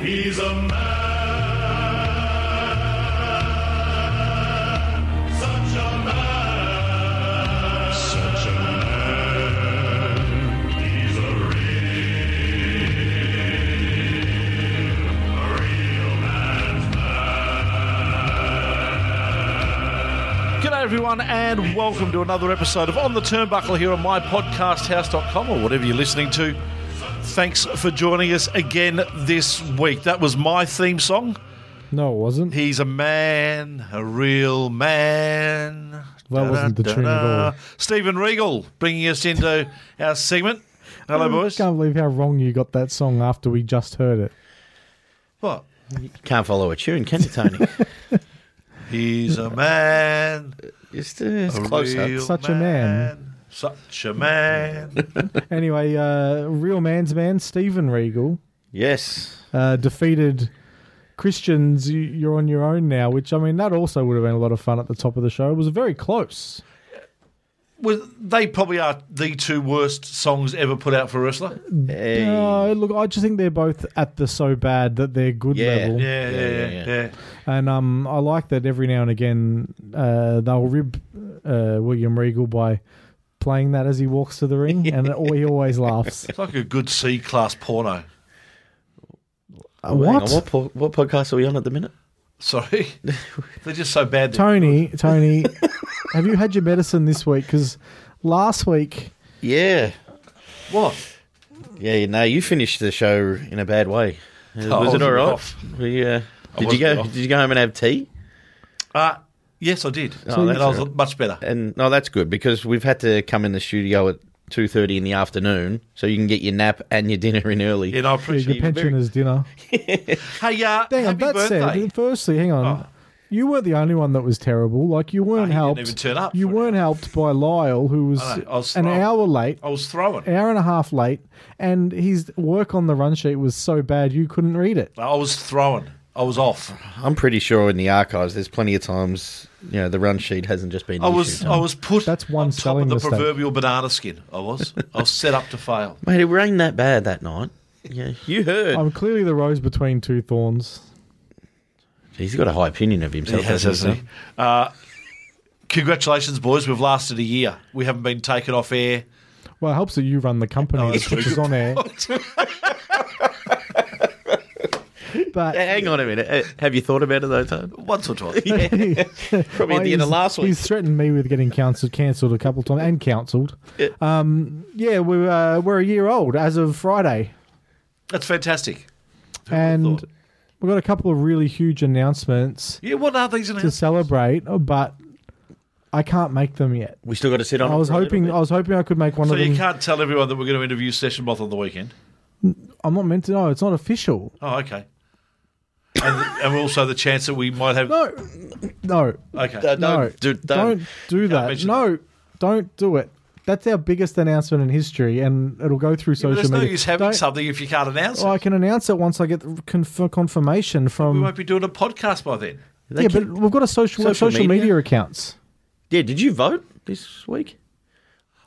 He's a man. G'day everyone and welcome to another episode of On the Turnbuckle here on mypodcasthouse.com or whatever you're listening to. Thanks for joining us again this week. That was my theme song. No, it wasn't. He's a man, a real man. That wasn't the tune at all. Steven Regal bringing us into our segment. Hello, I boys. can't believe how wrong you got that song after we just heard it. What? Can't follow a tune, can you, Tony? He's a man. it's, it's a closer. real Such a man. Such a man. Anyway, uh, real man's man, Steven Regal, Yes. uh, defeated Christians. You, you're on your own now, which I mean, that also would have been a lot of fun at the top of the show. It was very close. well, they probably are the two worst songs ever put out for a wrestler. Hey. Uh, look, I just think they're both at the so bad that they're good Yeah. level. Yeah, yeah, Yeah, yeah, yeah, yeah. And um, I like that every now and again uh, they'll rib uh, William Regal by playing that as he walks to the ring, and it, he always laughs. It's like a good C class porno. Uh, Hang on, what? what, po- what podcast are we on at the minute? Sorry, they're just so bad. Tony, Tony, have you had your medicine this week? Because last week, Yeah. What? Yeah, no, you finished the show in a bad way. Uh, Oh, was it all right? off. We, uh, did you go? off. Did you go home and have tea? Uh, yes, I did. So and you- I was much better. And no, that's good because we've had to come in the studio at two thirty in the afternoon, so you can get your nap and your dinner in early. Yeah, and I yeah, appreciate your it. pensioner's dinner. Hey, uh, Hang on, happy that birthday. said, firstly, hang on. Oh. You weren't the only one that was terrible. Like you Oh, weren't he didn't helped. even turn up You weren't helped by Lyle, who was, I know, I was an throwing. hour late, I was throwing. hour and a half late, and his work on the run sheet was so bad you couldn't read it. I was throwing. I was off. I'm pretty sure in the archives, there's plenty of times, you know, the run sheet hasn't just been. I was. issue. I was put. That's one on top of the mistake. proverbial banana skin. I was. I was set up to fail. Mate, it rained that bad that night. Yeah, you heard. I'm clearly the rose between two thorns. He's got a high opinion of himself, has, hasn't hasn't he? Uh, congratulations, boys. We've lasted a year. We haven't been taken off air. Well, it helps that you run the company that that's puts us on air. But Hang on a minute. Uh, Have you thought about it though, Tone? Once or twice. Probably at the end of last week. He's threatened me with getting cancelled, cancelled a couple of times, and cancelled. Yeah. Um, yeah, we're uh, we're a year old as of Friday, That's fantastic. Who and we've got a couple of really huge announcements yeah, what are these to celebrate, but I can't make them yet. We still got to sit on. I was for a little hoping. I was hoping I could make one of So you can't tell everyone that we're going to interview Session Moth on the weekend. I'm not meant to. No, it's not official. Oh, okay. And, and also the chance that we might have. No, no, Okay. Don't no. do, don't don't. do that. mention No, don't do it. That's our biggest announcement in history, and it'll go through Yeah, but social there's no media. use having Don't- something if you can't announce it. I can announce it once I get conf- confirmation We from. won't be doing a podcast by then. They yeah, but we've got a social Social social, media? media? accounts. yeah, did you vote this week?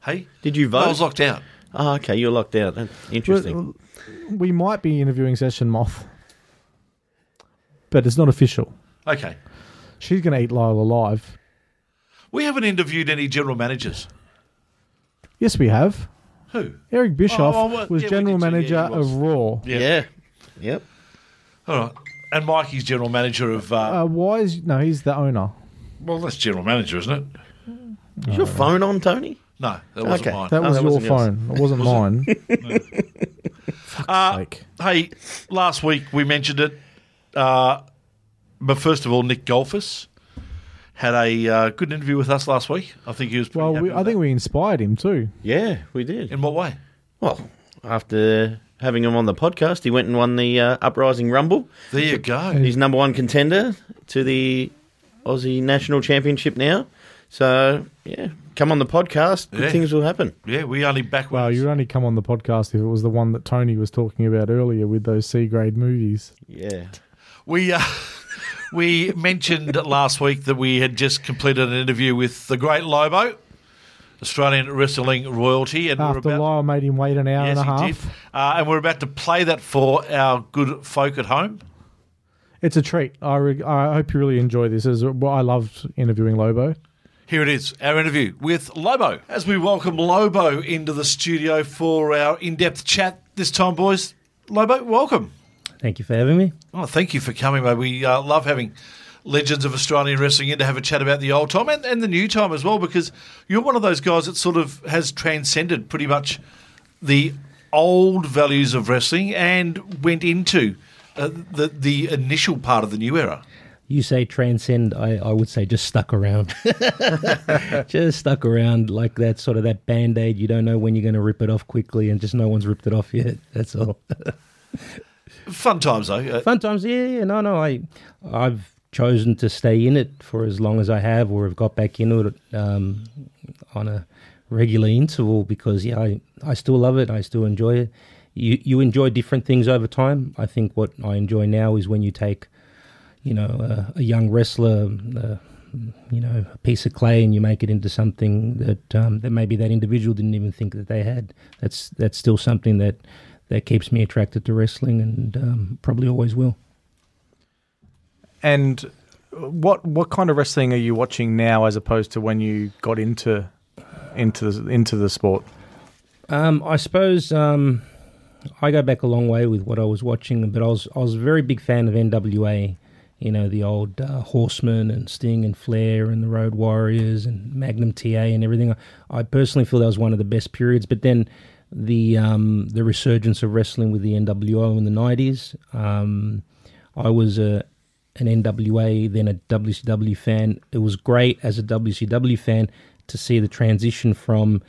Hey? Did you vote? I was locked out. Oh, okay, you're locked out. That's interesting. We might be interviewing Session Moth, but it's not official. Okay. She's going to eat Lyle alive. We haven't interviewed any general managers. Yes, we have. Who? Eric Bischoff Oh, well, was yeah, we general did yeah, manager he was. of Raw. Yeah. yeah. Yep. All right. And Mikey's general manager of. Uh, Uh, why is no? He's the owner. well, that's general manager, isn't it? Is your phone on, Tony? No, that wasn't Okay. mine. That Oh, was that your wasn't yours. phone. It wasn't mine. Uh, Like, hey, last week we mentioned it. Uh, but first of all, Nick Golfus had a uh, good interview with us last week. I think he was pretty well, happy we, with I think that. we inspired him too. Yeah, we did. In what way? Well, after having him on the podcast. He went and won the uh, Uprising Rumble. There you go. He's number one contender to the Aussie National Championship now. So yeah, come on the podcast. Good Yeah. things will happen. Yeah, we only back. Well, you'd only come on the podcast if it was the one that Tony was talking about earlier with those C grade movies. Yeah. We uh, we mentioned last week that we had just completed an interview with the great Lobo, Australian wrestling royalty, and we're After about Lyle made him wait an hour yes, and a half. Uh, and we're about to play that for our good folk at home. It's a treat. I, re- I hope you really enjoy this. As I loved interviewing Lobo. Here it is, our interview with Lobo. As we welcome Lobo into the studio for our in-depth chat this time, boys. Lobo, welcome. Thank you for having me. Oh, thank you for coming, mate. We uh, love having legends of Australian wrestling in to have a chat about the old time and, and the new time as well, because you're one of those guys that sort of has transcended pretty much the old values of wrestling and went into uh, the the initial part of the new era. You say transcend, I, I would say just stuck around. just stuck around like that sort of that band aid. You don't know when you're going to rip it off quickly, and just no one's ripped it off yet. That's all. Fun times though. Uh, Fun times, yeah, yeah. No, no, I, I've chosen to stay in it for as long as I have, or have got back into it um, on a regular interval because, yeah, I, I still love it. I still enjoy it. You, you enjoy different things over time. I think what I enjoy now is when you take, you know, a, a young wrestler, uh, you know, a piece of clay, and you make it into something that um, that maybe that individual didn't even think that they had. That's that's still something that that keeps me attracted to wrestling, and um, probably always will. And what what kind of wrestling are you watching now, as opposed to when you got into into the, into the sport? Um, I suppose um, I go back a long way with what I was watching, but I was I was a very big fan of NWA. You know, the old uh, Horsemen and Sting and Flair and the Road Warriors and Magnum TA and everything. I personally feel that was one of the best periods. But then the um, the resurgence of wrestling with the NWO in the nineties. Um, I was a an NWA, then a WCW fan. It was great as a WCW fan to see the transition from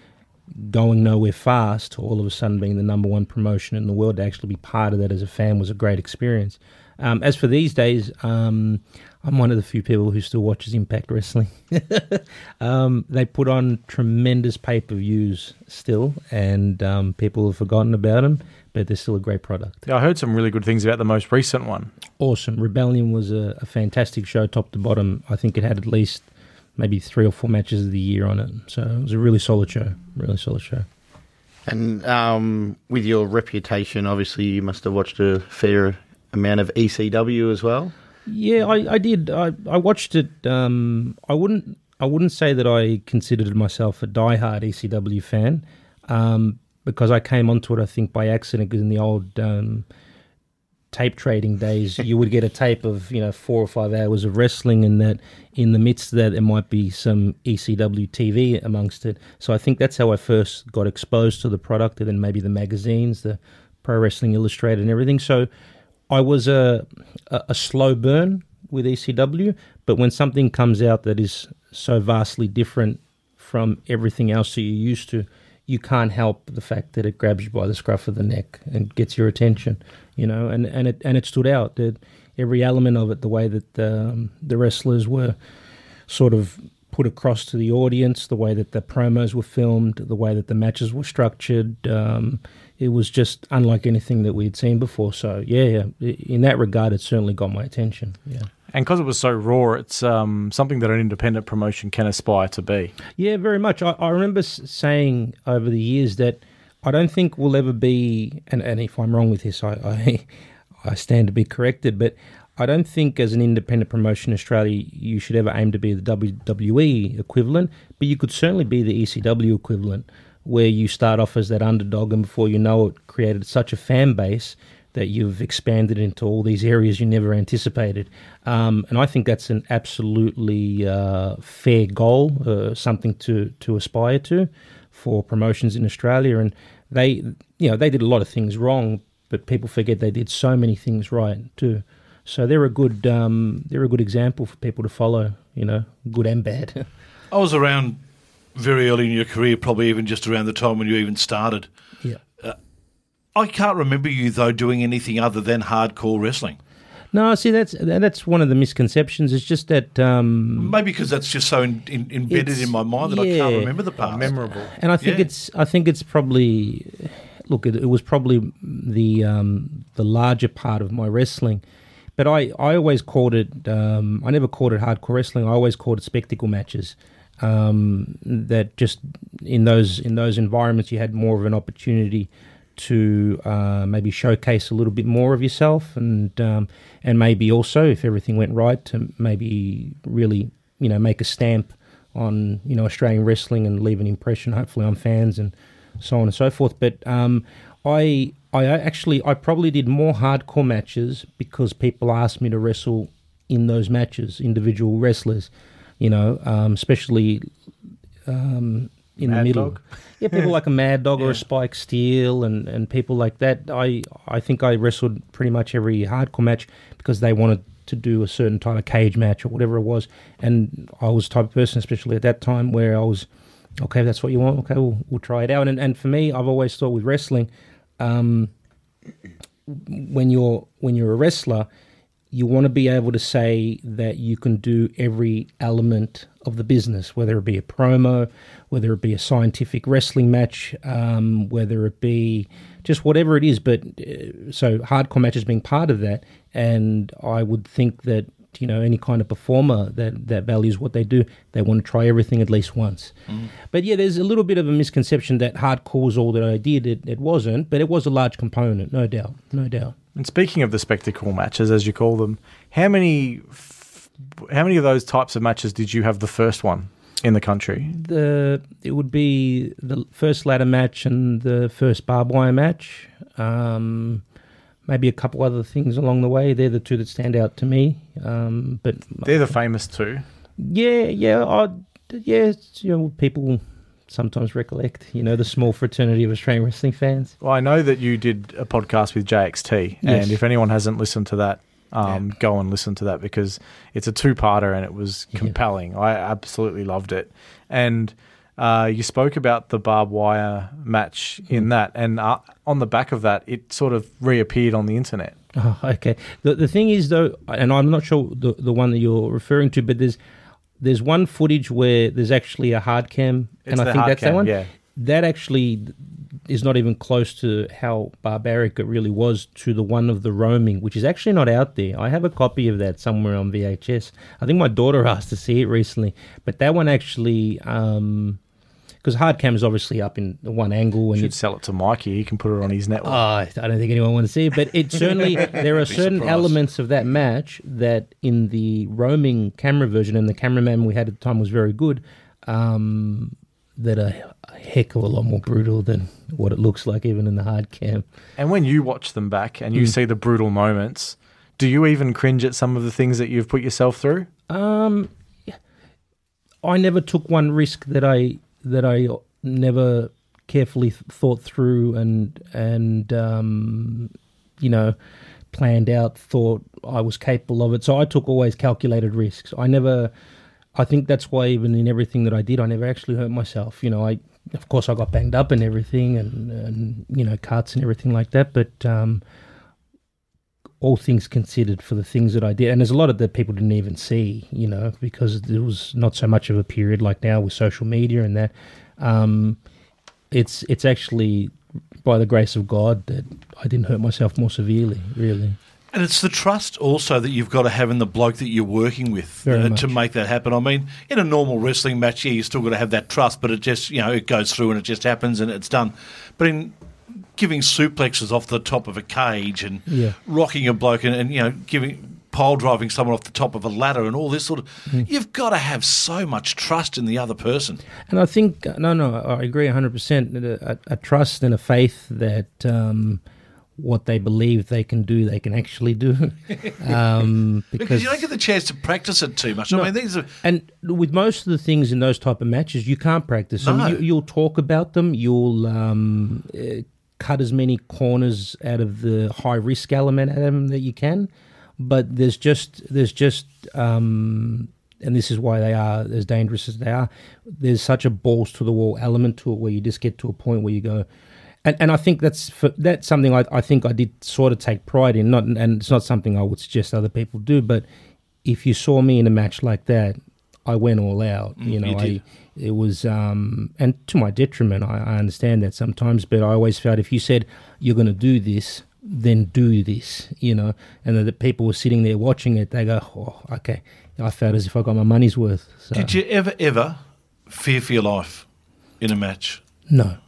going nowhere fast to all of a sudden being the number one promotion in the world. To actually be part of that as a fan was a great experience. Um, as for these days, um, I'm one of the few people who still watches Impact Wrestling. um, they put on tremendous pay per views still, and um, people have forgotten about them, but they're still a great product. Yeah, I heard some really good things about the most recent one. Awesome. Rebellion was a, a fantastic show, top to bottom. I think it had at least maybe three or four matches of the year on it. So it was a really solid show. Really solid show. And um, with your reputation, obviously you must have watched a fair amount of ECW as well. Yeah, I, I did. I, I watched it. Um, I wouldn't. I wouldn't say that I considered myself a diehard ECW fan, um, because I came onto it. I think by accident. Because in the old um, tape trading days, you would get a tape of you know four or five hours of wrestling, and that in the midst of that there might be some ECW TV amongst it. So I think that's how I first got exposed to the product, and then maybe the magazines, the Pro Wrestling Illustrated, and everything. So I was a, a a slow burn with ECW, but when something comes out that is so vastly different from everything else that you're used to, you can't help the fact that it grabs you by the scruff of the neck and gets your attention, you know. And and it and it stood out that every element of it, the way that um, the wrestlers were sort of put across to the audience, the way that the promos were filmed, the way that the matches were structured. Um, it was just unlike anything that we'd seen before. So yeah, yeah, in that regard, it certainly got my attention. Yeah. And because it was so raw, it's um, something that an independent promotion can aspire to be. Yeah, very much. I, I remember s- saying over the years that I don't think we'll ever be, and, and if I'm wrong with this, I, I, I stand to be corrected, but I don't think as an independent promotion in Australia you should ever aim to be the WWE equivalent, but you could certainly be the ECW equivalent, where you start off as that underdog and before you know it, created such a fan base that you've expanded into all these areas you never anticipated. Um, and I think that's an absolutely uh, fair goal, uh, something to, to aspire to for promotions in Australia. And they, you know, they did a lot of things wrong, but people forget they did so many things right too. So they're a good, um, they're a good example for people to follow. You know, good and bad. I was around very early in your career, probably even just around the time when you even started. yeah. I can't remember you though doing anything other than hardcore wrestling. No, see that's that's one of the misconceptions. It's just that, um, Maybe because that's just so in, in, embedded in my mind that I can't remember the past. Memorable. and I think Yeah. it's I think it's probably look it, it was probably the um, the larger part of my wrestling, but I, I always called it um, I never called it hardcore wrestling. I always called it spectacle matches. Um, that just in those in those environments you had more of an opportunity to uh, maybe showcase a little bit more of yourself and um, and maybe also if everything went right to maybe really you know make a stamp on you know Australian wrestling and leave an impression hopefully on fans and so on and so forth. But um, I I actually I probably did more hardcore matches because people asked me to wrestle in those matches individual wrestlers you know um, especially um, in the middle Dog? yeah, people like a Mad Dog or a Spike Steel and, and people like that. I I think I wrestled pretty much every hardcore match because they wanted to do a certain type of cage match or whatever it was. And I was the type of person, especially at that time, where I was, okay, that's what you want, okay, we'll, we'll try it out. And, and for me, I've always thought with wrestling, um, when you're when you're a wrestler, you want to be able to say that you can do every element of the business, whether it be a promo, whether it be a scientific wrestling match, um, whether it be just whatever it is. But uh, so hardcore matches being part of that, and I would think that you know any kind of performer that that values what they do, they want to try everything at least once. But yeah, there's a little bit of a misconception that hardcore was all that I did. It, it wasn't, but it was a large component, no doubt, no doubt. And speaking of the spectacle matches, as you call them, how many f- how many of those types of matches did you have the first one in the country? the it would be the first ladder match and the first barbed wire match. Um, maybe a couple other things along the way. They're the two that stand out to me. Um, but They're the famous two. yeah, yeah, I, yeah. You know, people sometimes recollect. You know, the small fraternity of Australian wrestling fans. Well, I know that you did a podcast with JXT, Yes. and if anyone hasn't listened to that, um, go and listen to that because it's a two-parter and it was compelling. I absolutely loved it, and uh, you spoke about the barbed wire match Hmm. in that, and uh, on the back of that, it sort of reappeared on the internet. Oh, okay. The the thing is though, and I'm not sure the the one that you're referring to, but there's there's one footage where there's actually a hard cam, It's and I think that's cam, that one. yeah. That actually is not even close to how barbaric it really was to the one of the roaming, which is actually not out there. I have a copy of that somewhere on VHS. I think my daughter asked to see it recently, but that one actually. Um, because hard cam is obviously up in one angle, and Should it's sell it to Mikey. He can put it on his network. Oh, I don't think anyone wants to see it, but it certainly there are certain surprised. elements of that match that in the roaming camera version, and the cameraman we had at the time was very good, um, that are a heck of a lot more brutal than what it looks like even in the hard cam. And when you watch them back and you see the brutal moments, do you even cringe at some of the things that you've put yourself through? Um, I never took one risk that I that I never carefully th- thought through and and um, you know planned out. Thought I was capable of it, so I took always calculated risks. I never. I think that's why even in everything that I did, I never actually hurt myself. You know, I of course I got banged up and everything, and and you know cuts and everything like that, but. um all things considered for the things that I did. And there's a lot of that people didn't even see, you know, because there was not so much of a period like now with social media and that. Um, it's it's actually by the grace of God that I didn't hurt myself more severely, really. And it's the trust also that you've got to have in the bloke that you're working with uh, to make that happen. I mean, in a normal wrestling match, yeah, you still got to have that trust, but it just, you know, it goes through and it just happens and it's done. But in giving suplexes off the top of a cage and Yeah. rocking a bloke and, and, you know, giving pole driving someone off the top of a ladder and all this sort of, Mm. you've got to have so much trust in the other person. And I think no, no, I agree hundred percent. A, a trust and a faith that um, what they believe they can do, they can actually do. um, Because you don't get the chance to practice it too much. I mean, these are And with most of the things in those type of matches, you can't practice them. No. You, you'll talk about them. You'll um, uh, cut as many corners out of the high risk element out of them that you can. But there's just there's just um, and this is why they are as dangerous as they are. There's such a balls to the wall element to it where you just get to a point where you go. and and I think that's for, that's something I, I think I did sort of take pride in. Not and it's not something I would suggest other people do. But if you saw me in a match like that, I went all out. you know, Mm, you I. it was um and to my detriment. I, I understand that sometimes, but I always felt if you said you're going to do this, then do this. You know, and that the people were sitting there watching it. They go, oh, okay. I felt as if I got my money's worth. So. Did you ever, ever fear for your life in a match? No,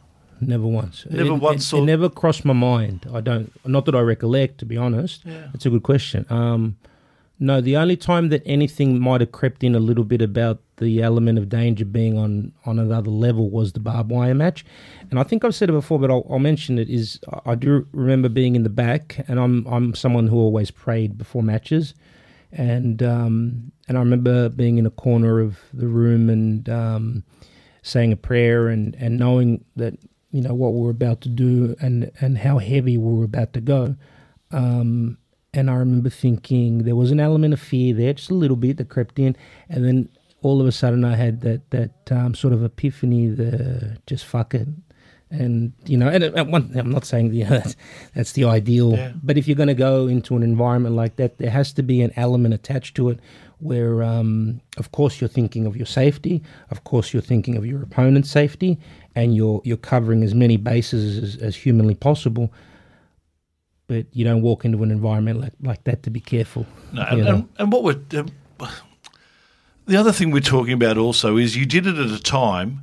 never once. Never it, once It, saw- it never crossed my mind. I don't. Not that I recollect, to be honest. Yeah. It's a good question. Um, no, the only time that anything might have crept in a little bit about the element of danger being on on another level was the barbed wire match, and I think I've said it before, but I'll, I'll mention it. Is I- do remember being in the back, and I'm I'm someone who always prayed before matches, and um, and I remember being in a corner of the room and um, saying a prayer and, and knowing that you know what we're about to do and and how heavy we were about to go. Um, and I remember thinking there was an element of fear there, just a little bit that crept in, and then all of a sudden I had that that um, sort of epiphany, the just fuck it. And you know, and at one, I'm not saying you know, that's, that's the ideal, Yeah. but if you're going to go into an environment like that, there has to be an element attached to it where, um, of course, you're thinking of your safety, of course, you're thinking of your opponent's safety, and you're you're covering as many bases as, as humanly possible. But you don't walk into an environment like, like that to be careful. No, you and, know. and, and what we're um, the other thing we're talking about also is you did it at a time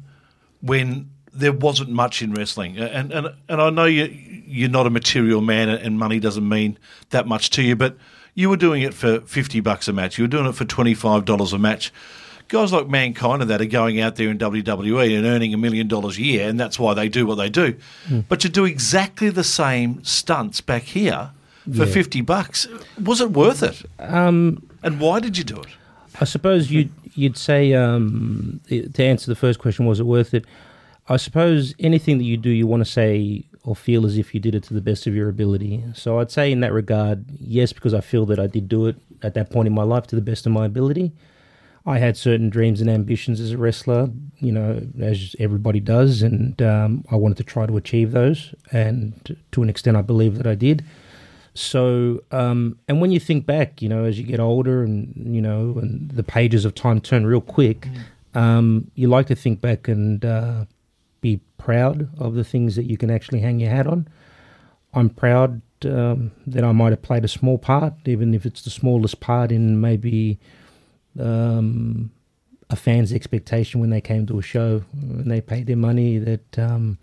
when there wasn't much in wrestling, and and and I know you you're not a material man, and money doesn't mean that much to you, but you were doing it for fifty bucks a match. You were doing it for twenty five dollars a match. Guys like Mankind and that are going out there in WWE and earning a million dollars a year, and that's why they do what they do. But to do exactly the same stunts back here for Yeah. fifty bucks, was it worth it? Um, And why did you do it? I suppose you'd you'd say um, to answer the first question, was it worth it? I suppose anything that you do, you want to say or feel as if you did it to the best of your ability. So I'd say in that regard, yes, because I feel that I did do it at that point in my life to the best of my ability. I had certain dreams and ambitions as a wrestler, you know, as everybody does, and um, I wanted to try to achieve those. And to an extent, I believe that I did. So, um, and when you think back, you know, as you get older and, you know, and the pages of time turn real quick, um, you like to think back and uh, be proud of the things that you can actually hang your hat on. I'm proud um, that I might have played a small part, even if it's the smallest part in maybe um, a fan's expectation when they came to a show and they paid their money that um,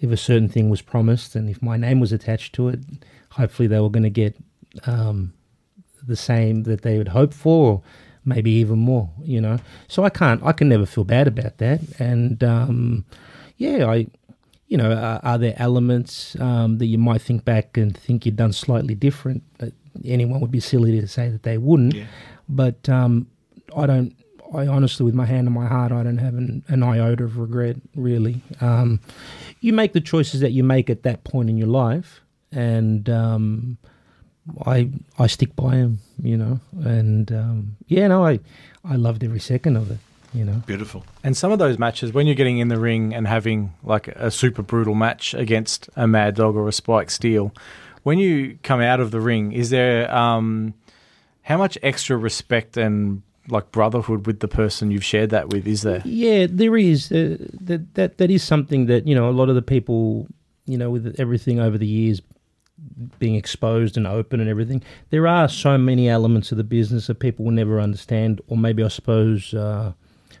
if a certain thing was promised and if my name was attached to it, hopefully they were going to get um, the same that they would hope for, or maybe even more. You know, so I can't, I can never feel bad about that. And um, yeah, I, you know, are, are there elements um, that you might think back and think you'd done slightly different? Anyone would be silly to say that they wouldn't. But um, I don't. I honestly, with my hand on my heart, I don't have an, an iota of regret. Really, um, you make the choices that you make at that point in your life, and um, I I stick by them. You know, and um, yeah, no, I I loved every second of it. You know, Beautiful. And some of those matches, when you're getting in the ring and having like a super brutal match against a Mad Dog or a Spike Steel, when you come out of the ring, is there um, how much extra respect and like brotherhood with the person you've shared that with? Is there? Yeah, there is. Uh, that that that is something that you know a lot of the people, you know, with everything over the years being exposed and open and everything, there are so many elements of the business that people will never understand, or maybe I suppose uh,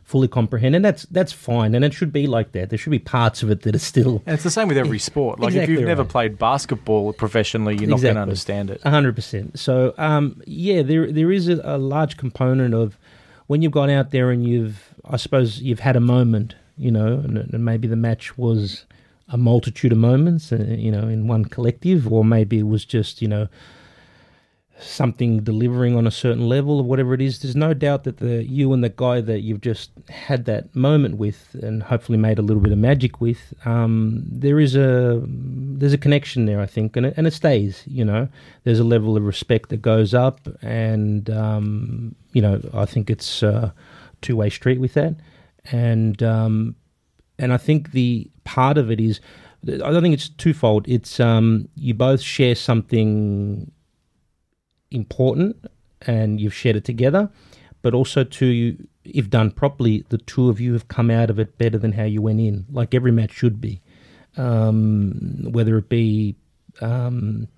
fully comprehend, and that's that's fine, and it should be like that. There should be parts of it that are still And it's the same with every sport. Like if you've never right. played basketball professionally, you're not going to understand it. A hundred percent. So, um, yeah, there there is a, a large component of when you've gone out there and you've, I suppose, you've had a moment, you know, and, and maybe the match was a multitude of moments, uh, you know, in one collective, or maybe it was just, you know, something delivering on a certain level or whatever it is. There's no doubt that the you and the guy that you've just had that moment with and hopefully made a little bit of magic with, um, there is a there's a connection there, I think, and it, and it stays. You know, there's a level of respect that goes up, and um, you know, I think it's a two way street with that, and um, and I think the part of it is I don't think it's twofold. It's um, you both share something important, and you've shared it together, but also to if done properly, the two of you have come out of it better than how you went in, like every match should be. Um, whether it be um,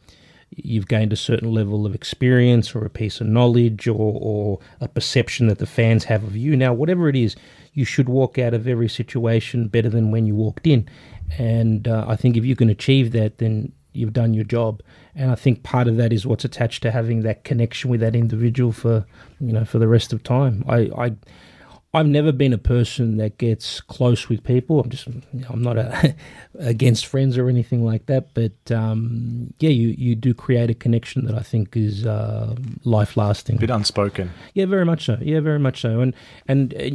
you've gained a certain level of experience or a piece of knowledge or, or a perception that the fans have of you. Now, whatever it is, you should walk out of every situation better than when you walked in. And uh, I think if you can achieve that, then you've done your job. And I think part of that is what's attached to having that connection with that individual for you know for the rest of time. I, I I've never been a person that gets close with people. I'm just, you know, I'm not a, against friends or anything like that. But um, yeah, you, you do create a connection that I think is uh, life lasting. bit unspoken. Yeah, very much so. Yeah, very much so. And and uh,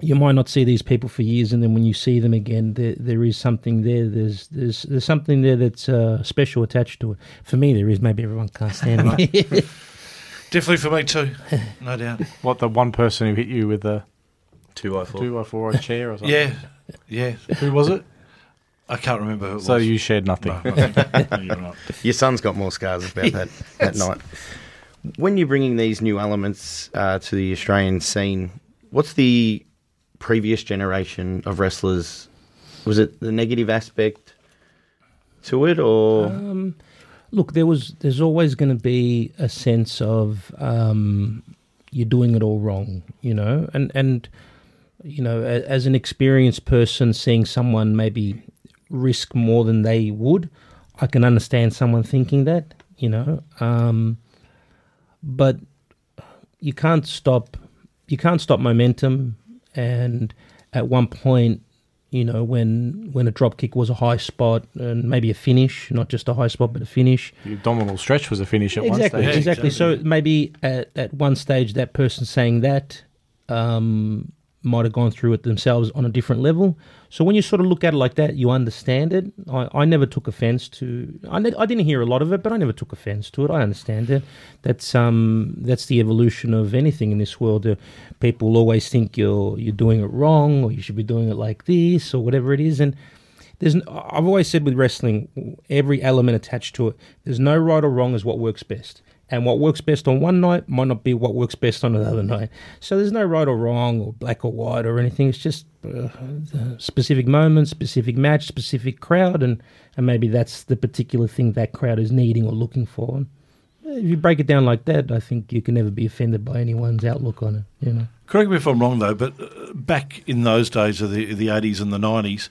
you might not see these people for years, and then when you see them again, there there is something there. There's there's there's something there that's uh, special attached to it. For me, there is. Maybe everyone can't stand it. Definitely for me too, no doubt. What the one person who hit you with the Two by four. two by four a chair or something? Yeah, yeah. Who was it? I can't remember who it So was. you shared nothing. No, I no, you're right. Your son's got more scars about that that night. When you're bringing these new elements uh, to the Australian scene, what's the previous generation of wrestlers? Was it the negative aspect to it, or? Um, look, there was there's always going to be a sense of um, you're doing it all wrong, you know, and and you know, as an experienced person, seeing someone maybe risk more than they would, I can understand someone thinking that, you know, um, but you can't stop you can't stop momentum, and at one point you know, when when a drop kick was a high spot and maybe a finish, not just a high spot but a finish. The abdominal stretch was a finish at Exactly, one stage. exactly. exactly. So maybe at, at one stage that person saying that um, might have gone through it themselves on a different level. So when you sort of look at it like that, you understand it. I, I never took offense to. I, ne- I didn't hear a lot of it, but I never took offense to it. I understand it. That's um that's the evolution of anything in this world. Uh, people always think you're you're doing it wrong, or you should be doing it like this, or whatever it is, and there's I've always said with wrestling, every element attached to it, there's no right or wrong as what works best. And what works best on one night might not be what works best on another night. So there's no right or wrong or black or white or anything. It's just uh, specific moment, specific match, specific crowd, and, and maybe that's the particular thing that crowd is needing or looking for. And if you break it down like that, I think you can never be offended by anyone's outlook on it. You know. Correct me if I'm wrong though, but uh, back in those days of the the 80s and the 90s,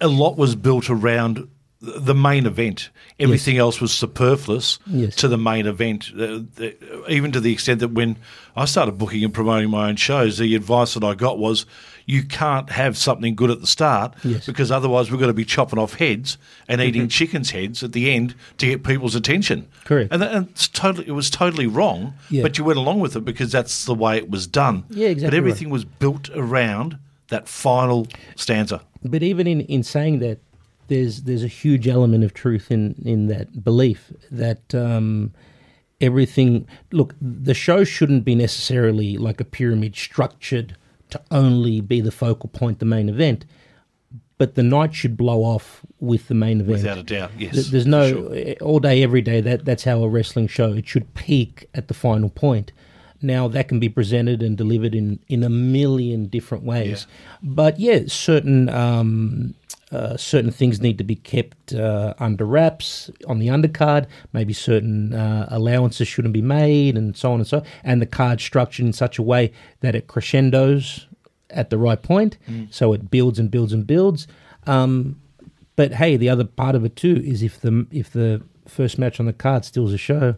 a lot was built around the main event. Everything else was superfluous Yes. to the main event. Uh, the- even to the extent that when I started booking and promoting my own shows, the advice that I got was you can't have something good at the start Yes. because otherwise we're going to be chopping off heads and eating chickens' heads at the end to get people's attention. Correct. And, that, and it's totally, it was totally wrong, Yeah. but you went along with it because that's the way it was done. Yeah, exactly But right. everything was built around that final stanza. But even in, in saying that, there's there's a huge element of truth in, in that belief that um, everything. Look, the show shouldn't be necessarily like a pyramid structured to only be the focal point, the main event. But the night should blow off with the main event. Without a doubt, yes. There's no sure. all day, every day. That that's how a wrestling show. It should peak at the final point. Now that can be presented and delivered in in a million different ways. But yeah, certain um, uh, certain things need to be kept uh, under wraps on the undercard. Maybe certain uh, allowances shouldn't be made, and so on and so. on. And the card structured in such a way that it crescendos at the right point, so it builds and builds and builds. Um, but hey, the other part of it too is if the if the first match on the card steals a show,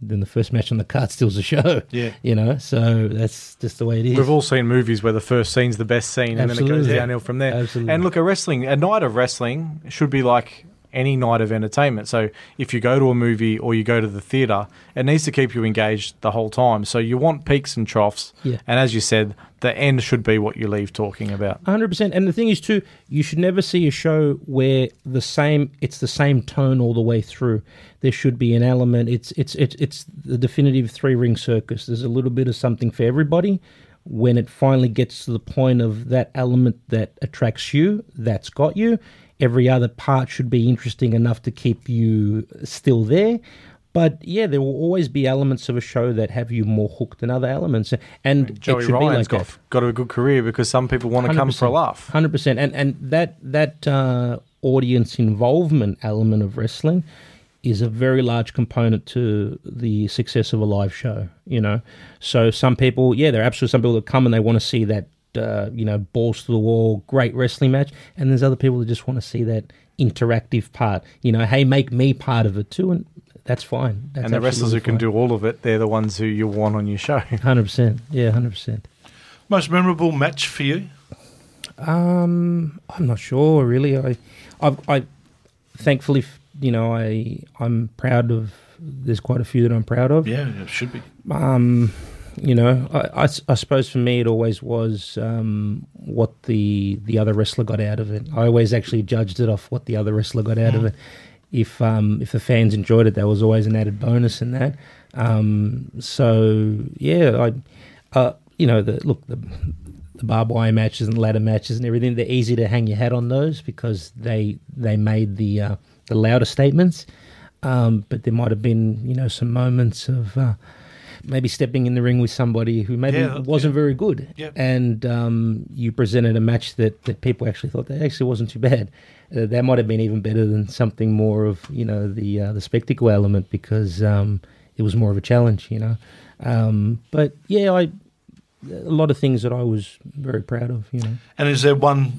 then the first match on the card steals the show. Yeah. you know. So that's just the way it is. We've all seen movies where the first scene's the best scene and then it goes downhill from there. Absolutely. And look, a wrestling, a night of wrestling should be like any night of entertainment. So if you go to a movie or you go to the theatre, it needs to keep you engaged the whole time. So you want peaks and troughs. Yeah. And as you said, the end should be what you leave talking about. hundred percent. And the thing is too, you should never see a show where the same it's the same tone all the way through. There should be an element. It's it's it's it's the definitive three ring circus. There's a little bit of something for everybody. When it finally gets to the point of that element that attracts you, that's got you. Every other part should be interesting enough to keep you still there. But yeah, there will always be elements of a show that have you more hooked than other elements, and it Joey should Ryan's be like got that. got a good career because some people want to come for a laugh. Hundred percent, and and that that uh, audience involvement element of wrestling is a very large component to the success of a live show. You know, so some people, yeah, there are absolutely some people that come and they want to see that. Uh, you know, balls to the wall, great wrestling match, and there's other people that just want to see that interactive part. You know, hey, make me part of it too, and that's fine. That's and the wrestlers who can do all of it, they're the ones who you want on your show. hundred percent, yeah, hundred percent. Most memorable match for you? Um, I'm not sure really. I, I, I thankfully, you know, I I'm proud of. There's quite a few that I'm proud of. Yeah, it should be. Um, you know, I I suppose for me it always was um, what the the other wrestler got out of it. I always actually judged it off what the other wrestler got out of it. If um, if the fans enjoyed it, there was always an added bonus in that. Um, so yeah, I, uh, you know, the look the the barbed wire matches and ladder matches and everything. They're easy to hang your hat on those because they they made the uh, the louder statements. Um, but there might have been you know some moments of uh, maybe stepping in the ring with somebody who maybe Yeah, wasn't very good, Yep. and um, you presented a match that, that people actually thought that actually wasn't too bad. Uh, that might have been even better than something more of you know the uh, the spectacle element because um, it was more of a challenge, you know. Um, but yeah, I a lot of things that I was very proud of, you know. And is there one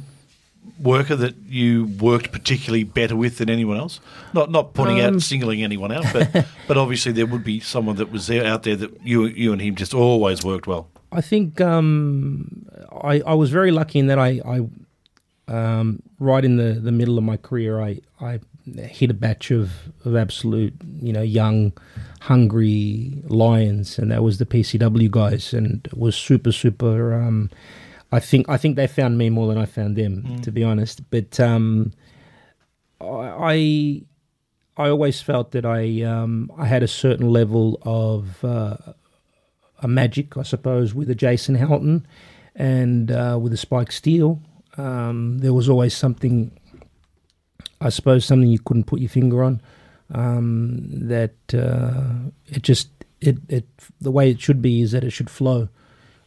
worker that you worked particularly better with than anyone else? Not not pointing Um, out singling anyone out, but but obviously there would be someone that was there out there that you you and him just always worked well. I think um, I, I was very lucky in that I, I um, right in the, the middle of my career, I, I hit a batch of, of absolute, you know, young, hungry lions, and that was the PCW guys, and was super, super. I think I think they found me more than I found them, to be honest. But um, I I always felt that I um, I had a certain level of uh, a magic, I suppose, with a Jason Houghton and uh, with a Spike Steele. Um, there was always something, I suppose, something you couldn't put your finger on. Um, that uh, it just it it the way it should be is that it should flow,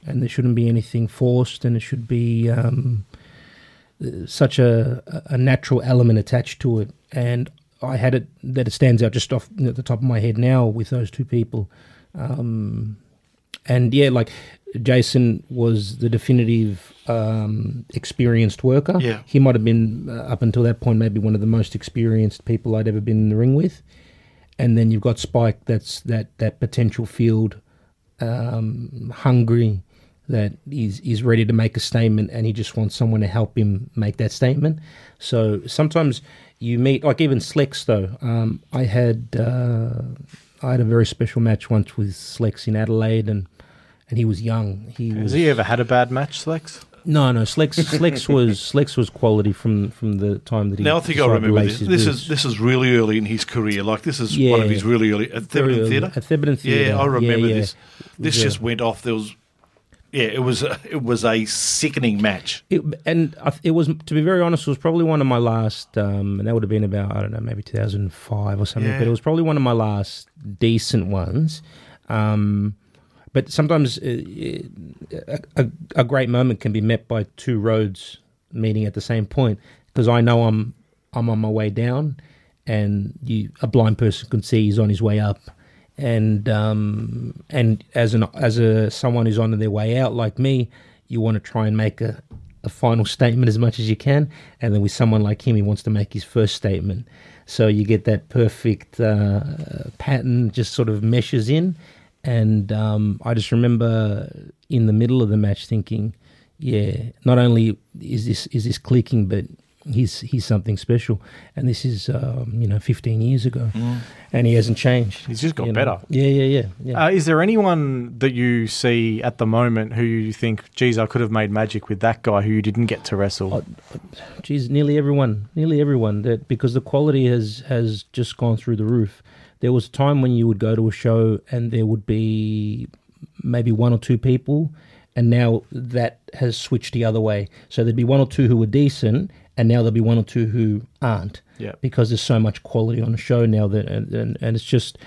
and there shouldn't be anything forced, and it should be um, such a a natural element attached to it. And I had it that it stands out just off at the top of my head now with those two people. Um, and yeah, like Jason was the definitive um, experienced worker. Yeah. he might have been uh, up until that point maybe one of the most experienced people I'd ever been in the ring with. And then you've got Spike, that's that that potential field, um, hungry, that is is ready to make a statement, and he just wants someone to help him make that statement. So sometimes you meet, like even Slex though. Um, I had uh, I had a very special match once with Slex in Adelaide, and and he was young. He was Has he ever had a bad match, Lex? no, no. Slex, Slex was Slex was quality from from the time that he. Now I think I remember this. This is this is really early in his career. Like this is one of his really early at Very Theberton. Theatre. At Theberton Theatre. Yeah, I remember Yeah, yeah. this. This Yeah. just went off. There was, yeah, it was a, it was a sickening match. It, and it was, to be very honest, it was probably one of my last, um, and that would have been about, I don't know, maybe 2005 or something, Yeah. but it was probably one of my last decent ones. Um, but sometimes uh, a, a, a great moment can be met by two roads meeting at the same point because I know I'm I'm on my way down, and you a blind person can see he's on his way up, and um, and as an as a someone who's on their way out like me, you want to try and make a a final statement as much as you can, and then with someone like him, he wants to make his first statement. So you get that perfect uh, pattern, just sort of meshes in, and um, I just remember in the middle of the match thinking, yeah, not only is this is this clicking, but he's he's something special, and this is um, you know 15 years ago, and he hasn't changed. He's just got you know. better. Yeah, yeah, yeah, yeah. Uh, is there anyone that you see at the moment who you think, geez, I could have made magic with that guy who you didn't get to wrestle? geez, nearly everyone, nearly everyone that because the quality has has just gone through the roof. There was a time when you would go to a show and there would be maybe one or two people, and now that has switched the other way. So there'd be one or two who were decent, and now there'll be one or two who aren't. Yeah. Because there's so much quality on the show now that, and, and, and it's just,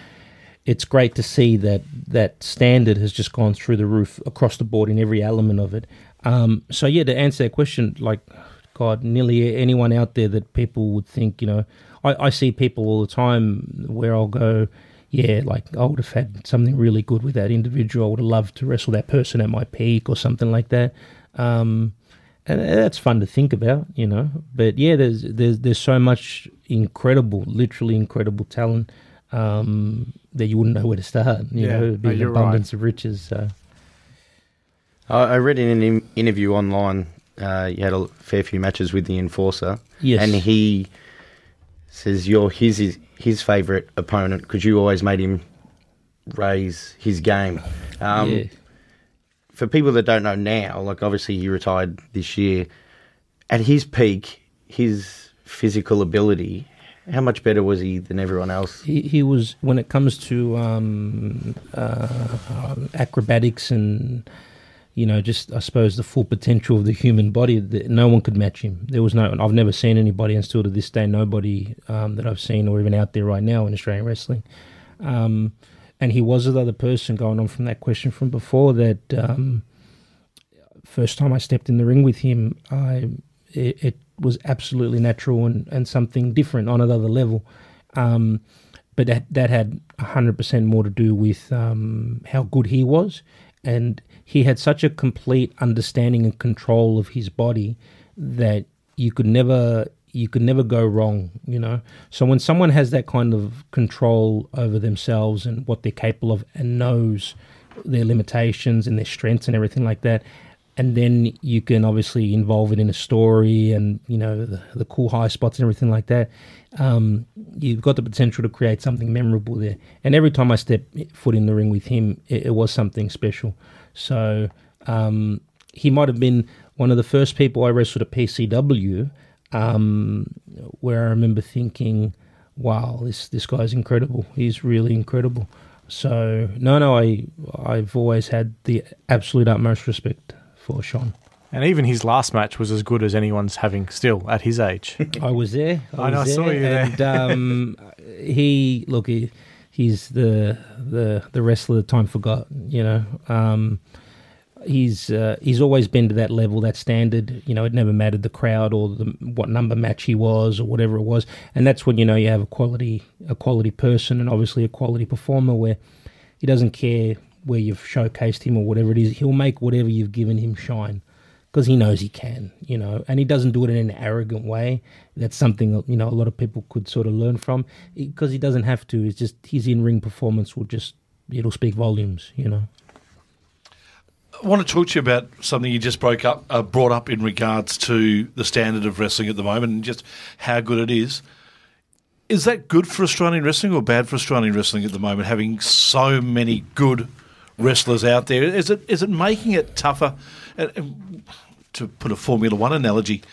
it's great to see that that standard has just gone through the roof across the board in every element of it. Um, so yeah, to answer that question, like God, nearly anyone out there that people would think, you know, I, I see people all the time where I'll go, yeah, like I would have had something really good with that individual. I would have loved to wrestle that person at my peak or something like that. Um, and that's fun to think about, you know. But yeah, there's there's there's so much incredible, literally incredible talent um, that you wouldn't know where to start. You Yeah, know, no, it'd be an you're abundance of riches. So. I, I read in an in- interview online, uh, you had a fair few matches with the Enforcer. Yes. And he says you're his his, his favourite opponent because you always made him raise his game. Um, yeah. For people that don't know now, like obviously he retired this year. At his peak, his physical ability, how much better was he than everyone else? He, he was when it comes to um, uh, acrobatics and you know just I suppose the full potential of the human body. No one could match him. There was no. I've never seen anybody, and still to this day, nobody um, that I've seen or even out there right now in Australian wrestling. Um, and he was the other person going on from that question from before that. Um, first time I stepped in the ring with him, I it, it was absolutely natural and, and something different on another level. Um, but that that had hundred percent more to do with um, how good he was, and he had such a complete understanding and control of his body that you could never you could never go wrong. You know, so when someone has that kind of control over themselves and what they're capable of, and knows their limitations and their strengths and everything like that, and then you can obviously involve it in a story and you know the, the cool high spots and everything like that um, you've got the potential to create something memorable there and every time i step foot in the ring with him it, it was something special so um, he might have been one of the first people i wrestled at pcw um, where i remember thinking wow this this guy's incredible he's really incredible so no no i i've always had the absolute utmost respect for Sean. And even his last match was as good as anyone's having still at his age. I was there. I know, I was saw you there. And um, he look, he, he's the the the wrestler that time forgot. You know, um, he's uh, he's always been to that level, that standard. You know, it never mattered the crowd or the, what number match he was or whatever it was, and that's when you know you have a quality a quality person and obviously a quality performer where he doesn't care where you've showcased him or whatever it is. He'll make whatever you've given him shine because he knows he can, you know, and he doesn't do it in an arrogant way. That's something you know a lot of people could sort of learn from because he doesn't have to. It's just his in ring performance will just it'll speak volumes, you know. I want to talk to you about something you just broke up, uh, brought up in regards to the standard of wrestling at the moment and just how good it is. Is that good for Australian wrestling or bad for Australian wrestling at the moment? Having so many good wrestlers out there, is it is it making it tougher? Uh, uh, to put a Formula One analogy,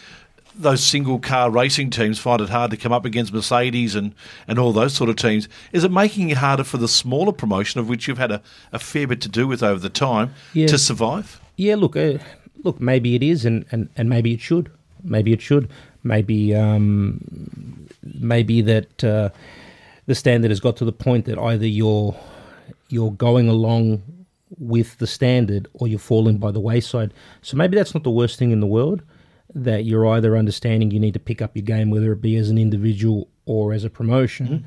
those single car racing teams find it hard to come up against Mercedes and, and all those sort of teams. Is it making it harder for the smaller promotion, of which you've had a, a fair bit to do with over the time, Yeah. to survive? Yeah, look, uh, look, maybe it is, and, and, and maybe it should. Maybe it should. Maybe um, maybe that uh, the standard has got to the point that either you're you're going along with the standard or you're falling by the wayside. So maybe that's not the worst thing in the world. That you're either understanding you need to pick up your game, whether it be as an individual or as a promotion,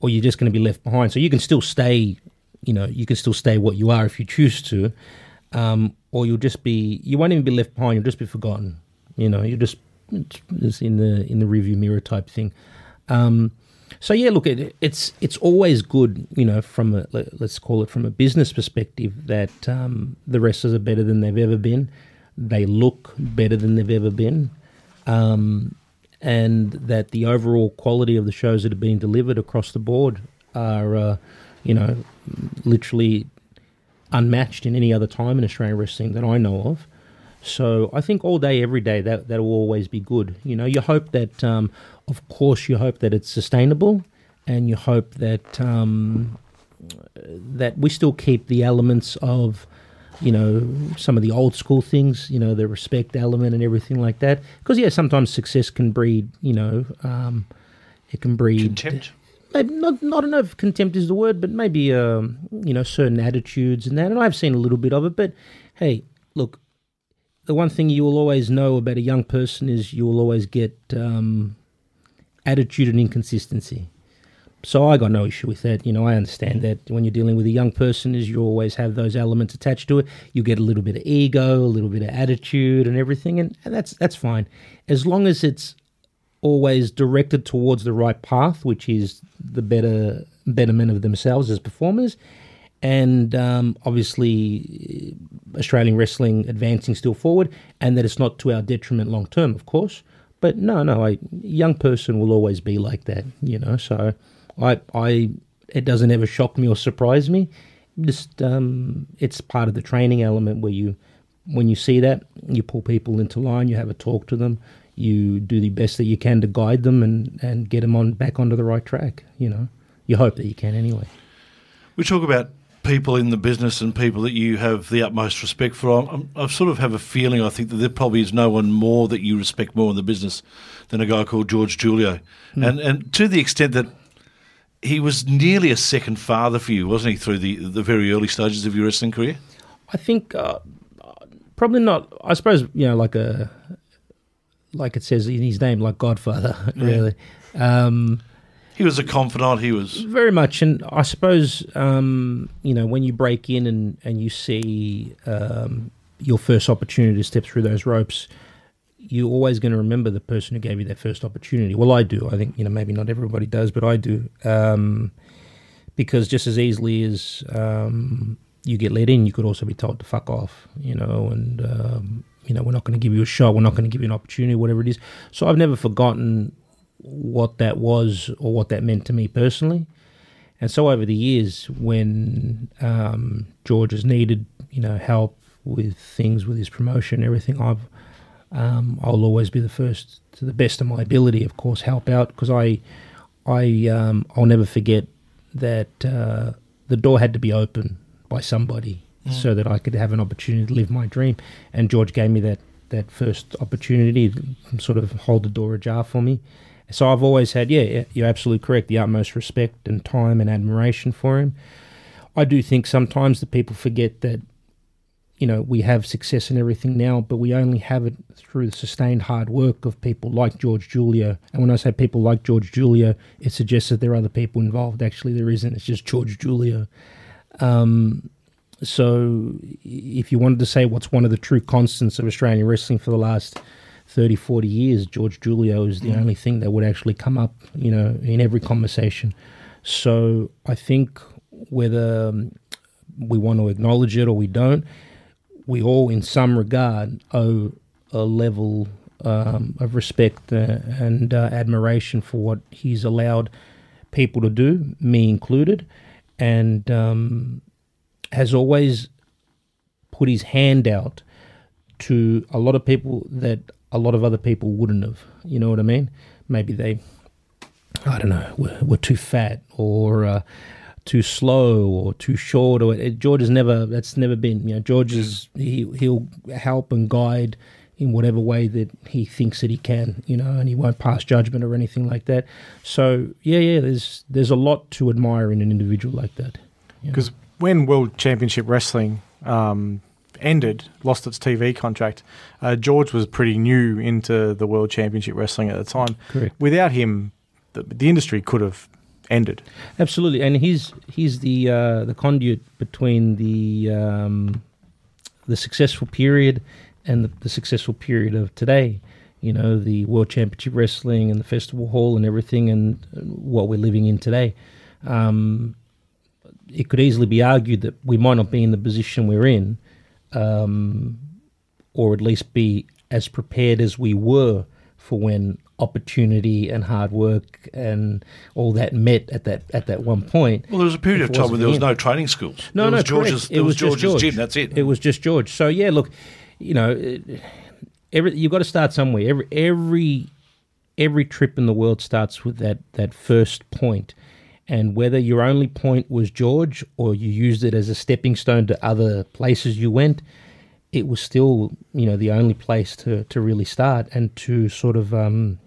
or you're just going to be left behind. So you can still stay, you know, you can still stay what you are if you choose to, um, or you'll just be, you won't even be left behind. You'll just be forgotten. You know, you'll just it's in the in the review mirror type thing. Um, so yeah, look, it, it's it's always good, you know, from a let- let's call it from a business perspective that um, the wrestlers are better than they've ever been. They look better than they've ever been, um, and that the overall quality of the shows that are being delivered across the board are, uh, you know, literally unmatched in any other time in Australian wrestling that I know of. So I think all day, every day, that that will always be good. You know, you hope that, um, of course, you hope that it's sustainable, and you hope that um, that we still keep the elements of you know, some of the old school things, you know, the respect element and everything like that. Because yeah, sometimes success can breed, you know, um, it can breed Contempt. maybe not not if contempt is the word, but maybe um, you know certain attitudes and that. And I've seen a little bit of it, but hey, look, the one thing you will always know about a young person is you will always get um, attitude and inconsistency. So I got no issue with that. You know, I understand that when you're dealing with a young person, is you always have those elements attached to it. You get a little bit of ego, a little bit of attitude, and everything, and, and that's that's fine as long as it's always directed towards the right path, which is the better betterment of themselves as performers, and um, obviously Australian wrestling advancing still forward, and that it's not to our detriment long term, of course. But no, no, a young person will always be like that, you know. So I, I, it doesn't ever shock me or surprise me. Just um, it's part of the training element where you, when you see that, you pull people into line, you have a talk to them, you do the best that you can to guide them and and get them on back onto the right track. You know, you hope that you can anyway. We talk about people in the business and people that you have the utmost respect for. I'm, I sort of have a feeling, I think, that there probably is no one more that you respect more in the business than a guy called George Julio. And, and to the extent that he was nearly a second father for you, wasn't he, through the, the very early stages of your wrestling career? I think uh, probably not. I suppose you know, like a like it says in his name, like Godfather, really. Um, He was a confidant. He was. very much, and I suppose um, you know when you break in and and you see um, your first opportunity to step through those ropes, you're always going to remember the person who gave you that first opportunity. Well, I do. I think you know maybe not everybody does, but I do. Um, because just as easily as um, you get let in, you could also be told to fuck off, you know, and um, you know we're not going to give you a shot, we're not going to give you an opportunity, whatever it is. So I've never forgotten what that was or what that meant to me personally. And so over the years, when um, George has needed, you know, help with things with his promotion, everything, I've um, I'll always be the first, to the best of my ability, of course, help out because I, I, um, I'll never forget that uh, the door had to be open by somebody so that I could have an opportunity to live my dream. And George gave me that that first opportunity, sort of hold the door ajar for me. So I've always had, yeah, yeah, you're absolutely correct, the utmost respect and time and admiration for him. I do think sometimes that people forget that you know, we have success and everything now, but we only have it through the sustained hard work of people like George Julio. And when I say people like George Julio, it suggests that there are other people involved. Actually, there isn't. It's just George Julio. Um, so, if you wanted to say what's one of the true constants of Australian wrestling for the last 30, 40 years, George Julio is the only thing that would actually come up, you know, in every conversation. So, I think whether we want to acknowledge it or we don't, we all, in some regard, owe a level um, of respect uh, and uh, admiration for what he's allowed people to do, me included, and um, has always put his hand out to a lot of people that a lot of other people wouldn't have. You know what I mean? Maybe they, I don't know, were, were too fat or. Uh, too slow or too short or it, George has never that's never been you know George is he he'll help and guide in whatever way that he thinks that he can you know and he won't pass judgment or anything like that so yeah yeah there's there's a lot to admire in an individual like that Because when World Championship Wrestling um, ended, lost its TV contract, uh, George was pretty new into the World Championship Wrestling at the time. Correct. Without him, the, the industry could have ended. Absolutely, and he's he's the uh, the conduit between the um, the successful period and the, the successful period of today. You know, the World Championship Wrestling and the Festival Hall and everything, and what we're living in today. Um, it could easily be argued that we might not be in the position we're in, um, or at least be as prepared as we were for when opportunity and hard work and all that met at that at that one point. Well, there was a period of time when there was no training schools. No, there no, was George's, it was, George's George. gym. That's it. It was just George. So yeah, look, you know, every, you've got to start somewhere. Every every every trip in the world starts with that that first point, And whether your only point was George or you used it as a stepping stone to other places you went, it was still, you know, the only place to, to really start and to sort of, um,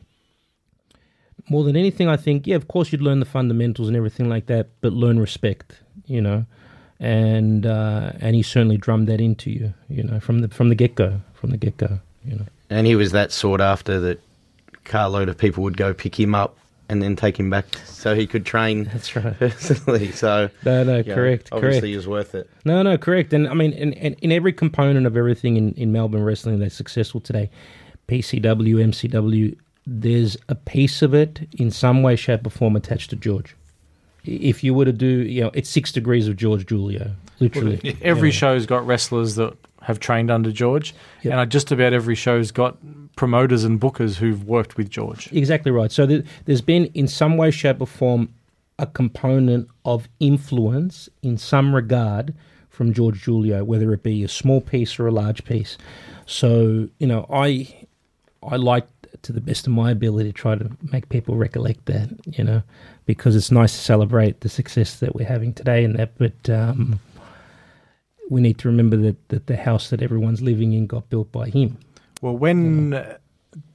more than anything, I think, yeah, of course you'd learn the fundamentals and everything like that, but learn respect, you know, and uh, and he certainly drummed that into you, you know, from the from the get go, from the get go, you know. And he was that sought after that carload of people would go pick him up and then take him back so he could train That's right. personally. So No, no, you know, correct, Obviously, correct. he was worth it. No, no, correct. And I mean, in, in, in every component of everything in, in Melbourne wrestling that's successful today, PCW, MCW, there's a piece of it in some way, shape, or form attached to George. If you were to do, you know, it's six degrees of George Julio, literally. Every Yeah. show's got wrestlers that have trained under George, Yep. and just about every show's got promoters and bookers who've worked with George. Exactly right. So there, there's been, in some way, shape, or form, a component of influence in some regard from George Julio, whether it be a small piece or a large piece. So you know, I I like to the best of my ability to try to make people recollect that. You know, because it's nice to celebrate the success that we're having today and that, but. Um, we need to remember that, that the house that everyone's living in got built by him. Well, when uh,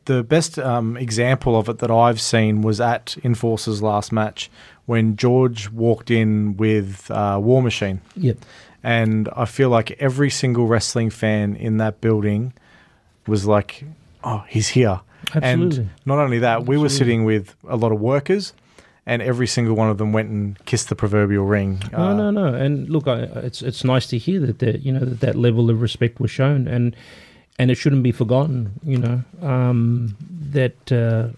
the best um, example of it that I've seen was at Enforcer's last match when George walked in with uh, War Machine. Yep. And I feel like every single wrestling fan in that building was like, oh, he's here. Absolutely. And not only that, we were sitting with a lot of workers, and every single one of them went and kissed the proverbial ring. No, Uh, no, no. And look, I, it's it's nice to hear that that you know that that level of respect was shown, and and it shouldn't be forgotten. You know um, that uh,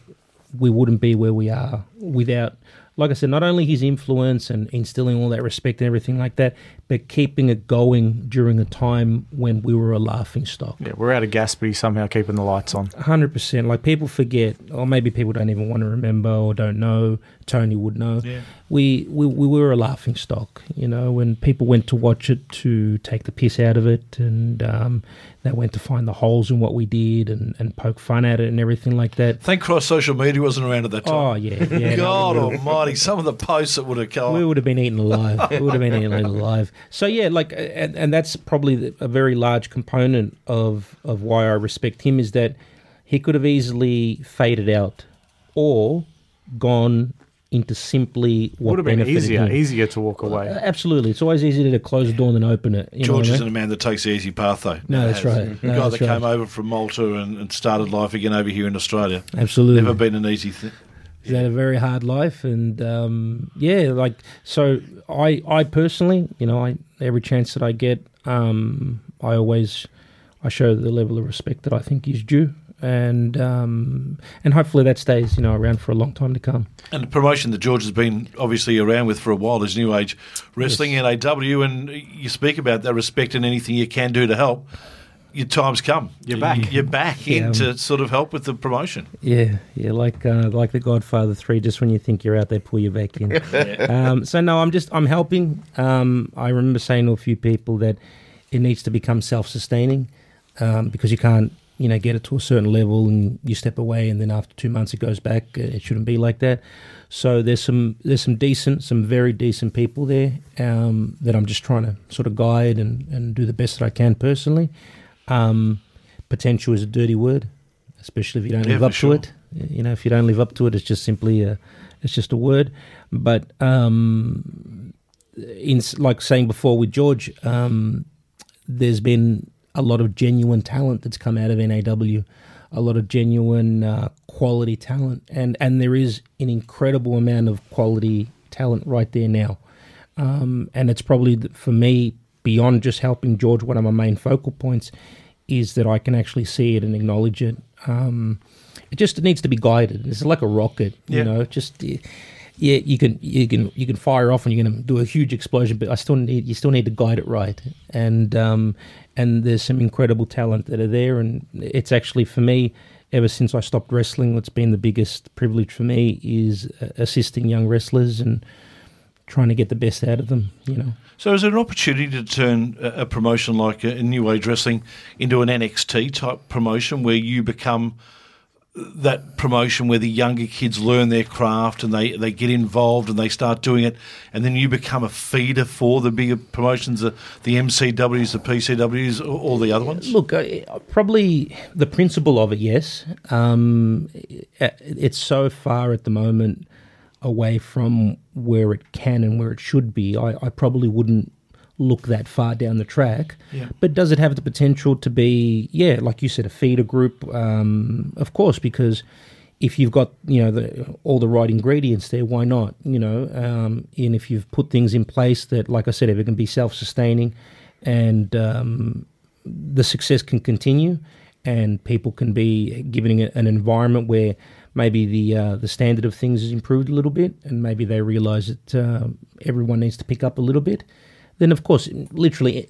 we wouldn't be where we are without, like I said, not only his influence and instilling all that respect and everything like that, but keeping it going during a time when we were a laughing stock. Yeah, we're out of gas, but he's somehow keeping the lights on. Hundred percent. Like people forget, or maybe people don't even want to remember or don't know. Tony would know. Yeah. We, we we were a laughing stock, you know. When people went to watch it to take the piss out of it, and um, they went to find the holes in what we did and, and poke fun at it and everything like that. Thank Christ social media wasn't around at that time. Oh yeah, yeah. no, God we almighty, some of the posts that would have come. we would have been eaten alive. we would have been eaten alive. So yeah, like, and, and that's probably a very large component of of why I respect him is that he could have easily faded out or gone into simply what Would have been easier, him. easier to walk away. Uh, absolutely, it's always easier to close the door than open it. You George know what I isn't mean? a man that takes the easy path, though. No, that's Has. right. The No, guy that right. came over from Malta and, and started life again over here in Australia. Absolutely, Never been an easy thing. He's had a very hard life, and um, yeah, like so. I, I personally, you know, I every chance that I get, um, I always, I show the level of respect that I think is due, and um, and hopefully that stays, you know, around for a long time to come. And the promotion that George has been obviously around with for a while is New Age Wrestling, NAW, and you speak about that respect and anything you can do to help. Your time's come. You're back. You're back Yeah. in to sort of help with the promotion. Yeah, yeah, like uh, like the Godfather Three. Just when you think you're out, they pull you back in. um, so no, I'm just I'm helping. Um, I remember saying to a few people that it needs to become self-sustaining um, because you can't you know get it to a certain level and you step away and then after two months it goes back. Uh, It shouldn't be like that. So there's some there's some decent, some very decent people there um, that I'm just trying to sort of guide and, and do the best that I can personally. Um, potential is a dirty word, especially if you don't Yeah, live up sure. to it. You know, if you don't live up to it, it's just simply a, it's just a word. But um, in like saying before with George, um, there's been a lot of genuine talent that's come out of NAW, a lot of genuine uh, quality talent, and and there is an incredible amount of quality talent right there now. Um, and it's probably for me beyond just helping George. One of my main focal points is that I can actually see it and acknowledge it. Um, it just needs to be guided. It's like a rocket, you Yeah. know. Just yeah, you can you can you can fire off and you're going to do a huge explosion, but I still need you still need to guide it right. And um, and there's some incredible talent that are there, and it's actually for me. Ever since I stopped wrestling, what's been the biggest privilege for me is uh, assisting young wrestlers and trying to get the best out of them. You know. So, is there an opportunity to turn a, promotion like a, New Age Wrestling into an NXT type promotion where you become that promotion where the younger kids learn their craft and they, they get involved and they start doing it, and then you become a feeder for the bigger promotions, the, the MCWs, the PCWs, all the other ones? Look, uh, probably the principle of it, yes. Um, uh, it's so far at the moment away from where it can and where it should be. I, I probably wouldn't look that far down the track. Yeah. But does it have the potential to be, yeah, like you said, a feeder group? Um, of course, because if you've got you know the, all the right ingredients there, why not? You know, um, and if you've put things in place that, like I said, if it can be self-sustaining, and um, the success can continue, and people can be given an environment where maybe the uh, the standard of things has improved a little bit, and maybe they realise that uh, everyone needs to pick up a little bit. Then, of course, literally,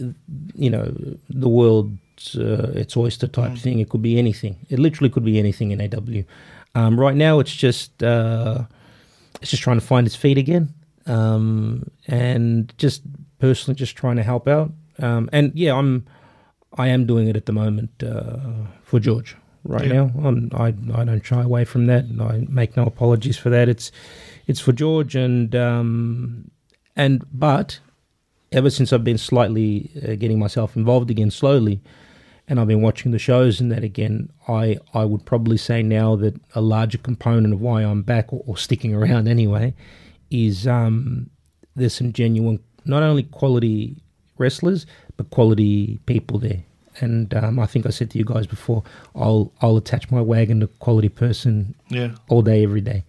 you know, the world's uh, its oyster type thing. It could be anything. It literally could be anything NAW. Um, right now, it's just uh, it's just trying to find its feet again, um, and just personally just trying to help out. Um, and yeah, I'm I am doing it at the moment uh, for George right Yeah. now. I'm, I I don't shy away from that, and I make no apologies for that. It's it's for George, and um, and but ever since I've been slightly uh, getting myself involved again slowly, and I've been watching the shows and that again, I I would probably say now that a larger component of why I'm back or, or sticking around anyway is um, there's some genuine, not only quality wrestlers but quality people there. And um, I think I said to you guys before, I'll I'll attach my wagon to quality person Yeah, all day, every day.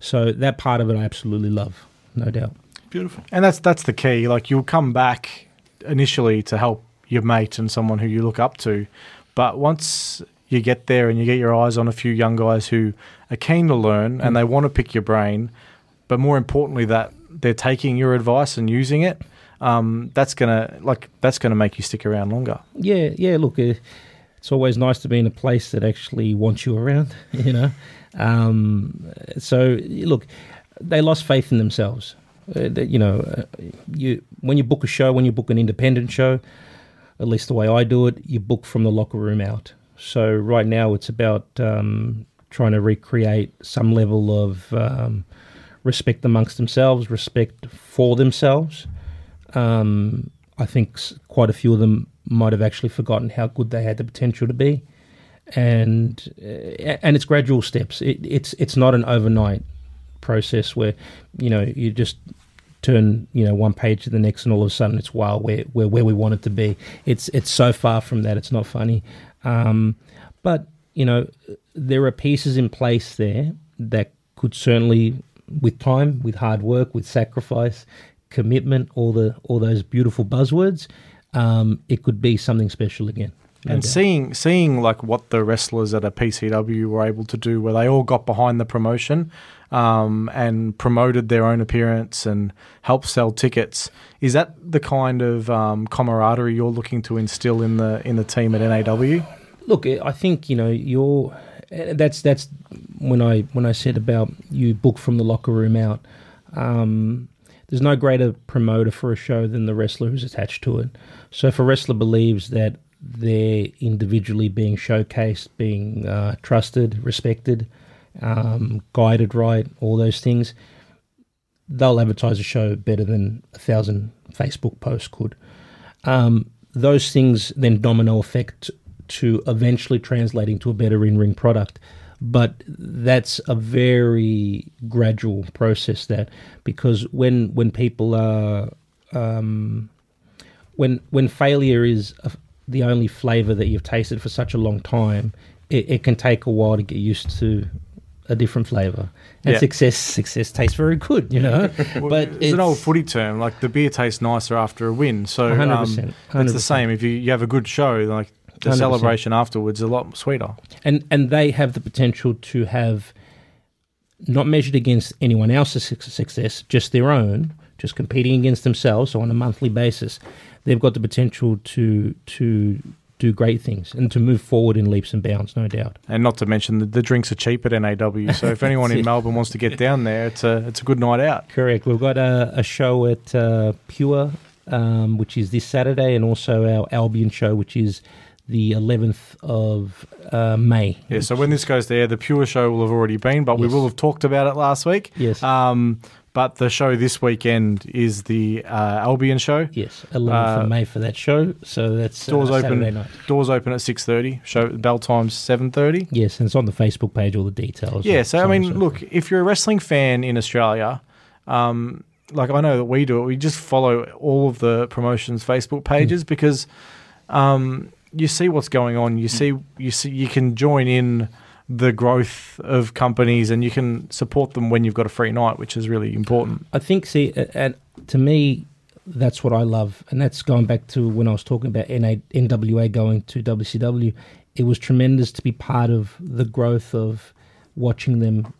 So that part of it, I absolutely love, no doubt. beautiful. And that's that's the key. Like you'll come back initially to help your mate and someone who you look up to, but once you get there and you get your eyes on a few young guys who are keen to learn and they want to pick your brain, but more importantly that they're taking your advice and using it, um, that's gonna like that's gonna make you stick around longer. Yeah, yeah. Look, uh, it's always nice to be in a place that actually wants you around. You know, um, so look, they lost faith in themselves. Uh, that, you know, uh, you when you book a show, when you book an independent show, at least the way I do it, you book from the locker room out. So right now, it's about um, trying to recreate some level of um, respect amongst themselves, respect for themselves. Um, I think quite a few of them might have actually forgotten how good they had the potential to be, and uh, and it's gradual steps. It, it's it's not an overnight process where you know you just turn you know one page to the next and all of a sudden it's wow we're, we're where we want it to be. It's it's so far from that it's not funny. Um, but you know there are pieces in place there that could certainly with time with hard work with sacrifice commitment all the all those beautiful buzzwords um, it could be something special again no and doubt. seeing seeing like what the wrestlers at a PCW were able to do, where they all got behind the promotion um, and promoted their own appearance and helped sell tickets, is that the kind of um, camaraderie you're looking to instill in the in the team at NAW? look i think you know you're that's that's when i when i said about you book from the locker room out um there's no greater promoter for a show than the wrestler who's attached to it. So if a wrestler believes that they're individually being showcased being uh, trusted respected um, guided right all those things they'll advertise a show better than a thousand facebook posts could. Um, those things then domino effect to eventually translating to a better in-ring product but that's a very gradual process that because when when people are um, when when failure is a, the only flavor that you've tasted for such a long time it, it can take a while to get used to a different flavor and Yeah. success success tastes very good you know but it's, an old footy term. Like the beer tastes nicer after a win. So um, 100%, it's the 100%. same. If you, you have a good show, like the 100%. celebration afterwards is a lot sweeter. and and they have the potential to have not measured against anyone else's success, just their own, just competing against themselves. So on a monthly basis, they've got the potential to to do great things and to move forward in leaps and bounds, no doubt. And not to mention the, the drinks are cheap at NAW. So if anyone in it. Melbourne wants to get down there, it's a it's a good night out. Correct. We've got a, a show at uh, Pure, um, which is this Saturday, and also our Albion show, which is the 11th of uh, May. Yeah, so when this goes there, the pure show will have already been, but we will have talked about it last week. Yes. Um, but the show this weekend is the uh, Albion show. Yes, 11th Uh, of May for that show. So that's Doors uh, open. Night. Doors open at six thirty. Show bell times seven thirty. Yes, and it's on the Facebook page, all the details. Yeah, so I mean, look, if you're a wrestling fan in Australia, um, like I know that we do it, we just follow all of the promotions' Facebook pages because um, you see what's going on. You mm. see, you see, you can join in the growth of companies, and you can support them when you've got a free night, which is really important. I think, see, and to me, that's what I love, and that's going back to when I was talking about NA, NWA going to WCW. It was tremendous to be part of the growth of watching them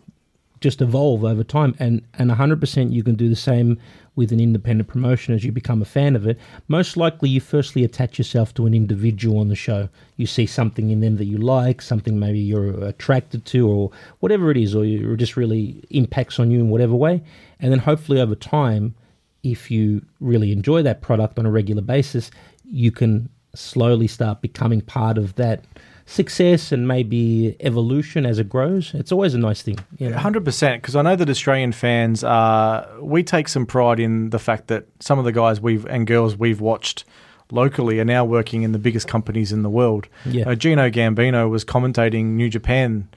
just evolve over time, and and hundred percent you can do the same with an independent promotion as you become a fan of it. Most likely, you firstly attach yourself to an individual on the show. You see something in them that you like, something maybe you're attracted to, or whatever it is, or it just really impacts on you in whatever way, and then hopefully over time if you really enjoy that product on a regular basis, you can slowly start becoming part of that success and maybe evolution as it grows. It's always a nice thing. You know? Hundred percent, because I know that Australian fans are. We take some pride in the fact that some of the guys we've and girls we've watched locally are now working in the biggest companies in the world. Yeah. Uh, Gino Gambino was commentating New Japan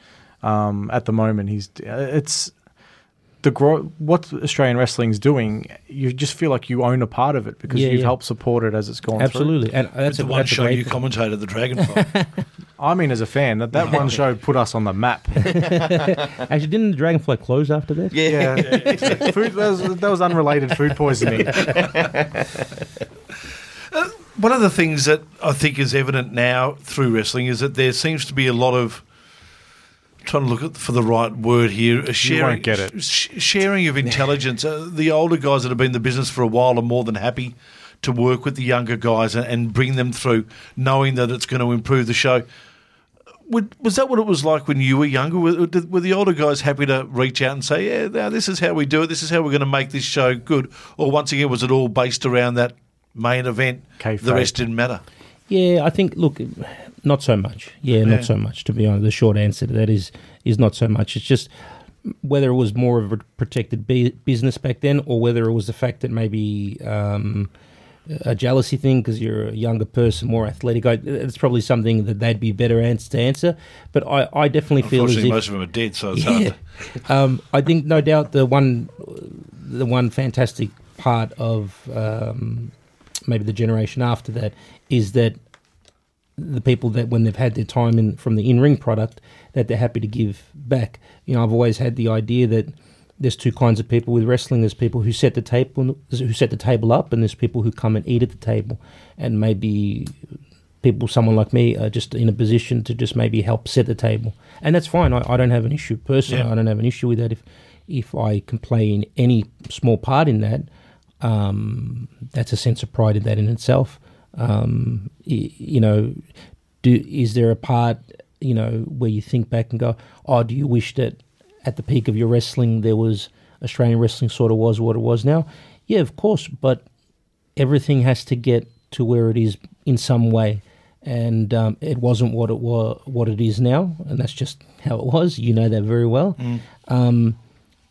um, at the moment. He's uh, it's the gro- what Australian wrestling's doing. You just feel like you own a part of it because Yeah, you've yeah. helped support it as it's gone through. Absolutely, and that's the a, one that's show you thing. commentated the Dragonfly. I mean, as a fan, that, that one show put us on the map. Actually, didn't the Dragonfly close after that? Yeah. Yeah, food, that, was, that was unrelated food poisoning. Uh, one of the things that I think is evident now through wrestling is that there seems to be a lot of trying to look at for the right word here. A sharing, won't get it. sh- sharing of intelligence. Uh, the older guys that have been in the business for a while are more than happy to work with the younger guys and, and bring them through, knowing that it's going to improve the show. Would, was that what it was like when you were younger? Were, were the older guys happy to reach out and say, "Yeah, now this is how we do it. This is how we're going to make this show good"? Or once again, was it all based around that main event? Kayfabe. The rest didn't matter. Yeah, I think. Look, not so much. Yeah, Yeah. not so much. To be honest, the short answer to that is is not so much. It's just whether it was more of a protected be- business back then, or whether it was the fact that maybe um, a jealousy thing because you're a younger person, more athletic. I, it's probably something that they'd be better ans- to answer. But I, I definitely feel as if most of them are dead, so it's yeah. Um, I think no doubt the one, the one fantastic part of um, maybe the generation after that is that the people that when they've had their time in from the in ring product that they're happy to give back. You know, I've always had the idea that there's two kinds of people with wrestling. There's people who set the table who set the table up, and there's people who come and eat at the table, and maybe people, someone like me, are just in a position to just maybe help set the table, and that's fine. I, I don't have an issue personally. Yeah. I don't have an issue with that. If if I can play in any small part in that, um, that's a sense of pride in that in itself. Um, you know, do is there a part you know where you think back and go, oh, do you wish that at the peak of your wrestling there was Australian wrestling sort of was what it was now? Yeah, of course, but everything has to get to where it is in some way, and um, it wasn't what it was what it is now, and that's just how it was. You know that very well. Um,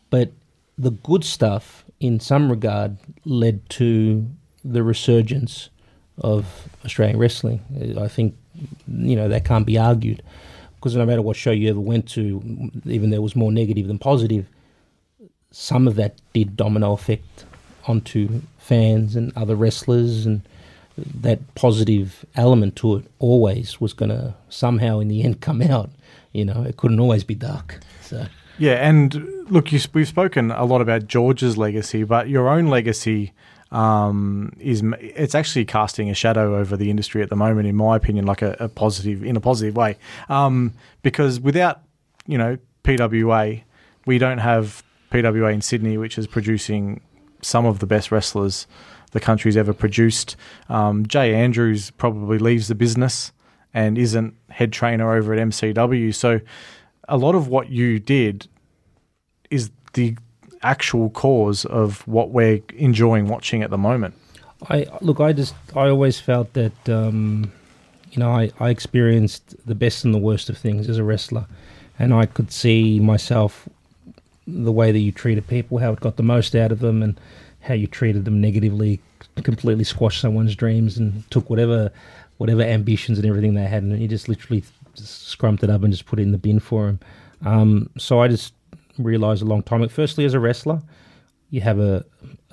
but the good stuff, in some regard, led to the resurgence of Australian wrestling. I think you know that can't be argued because no matter what show you ever went to, even there was more negative than positive. Some of that did domino effect onto fans and other wrestlers, and that positive element to it always was going to somehow in the end come out. You know, it couldn't always be dark. So. Yeah, and look, you, we've spoken a lot about George's legacy, but your own legacy um, is it's actually casting a shadow over the industry at the moment, in my opinion, like a, a positive in a positive way. Um, because without you know PWA, we don't have PWA in Sydney, which is producing some of the best wrestlers the country's ever produced. Um, Jay Andrews probably leaves the business and isn't head trainer over at MCW, so a lot of what you did is the actual cause of what we're enjoying watching at the moment. I look. I just. I always felt that um, you know, I, I experienced the best and the worst of things as a wrestler, and I could see myself the way that you treated people, how it got the most out of them, and how you treated them negatively, completely squashed someone's dreams and took whatever whatever ambitions and everything they had, and you just literally just scrumped it up and just put it in the bin for them. Um, so I just realized a long time. ago, Firstly, as a wrestler, you have a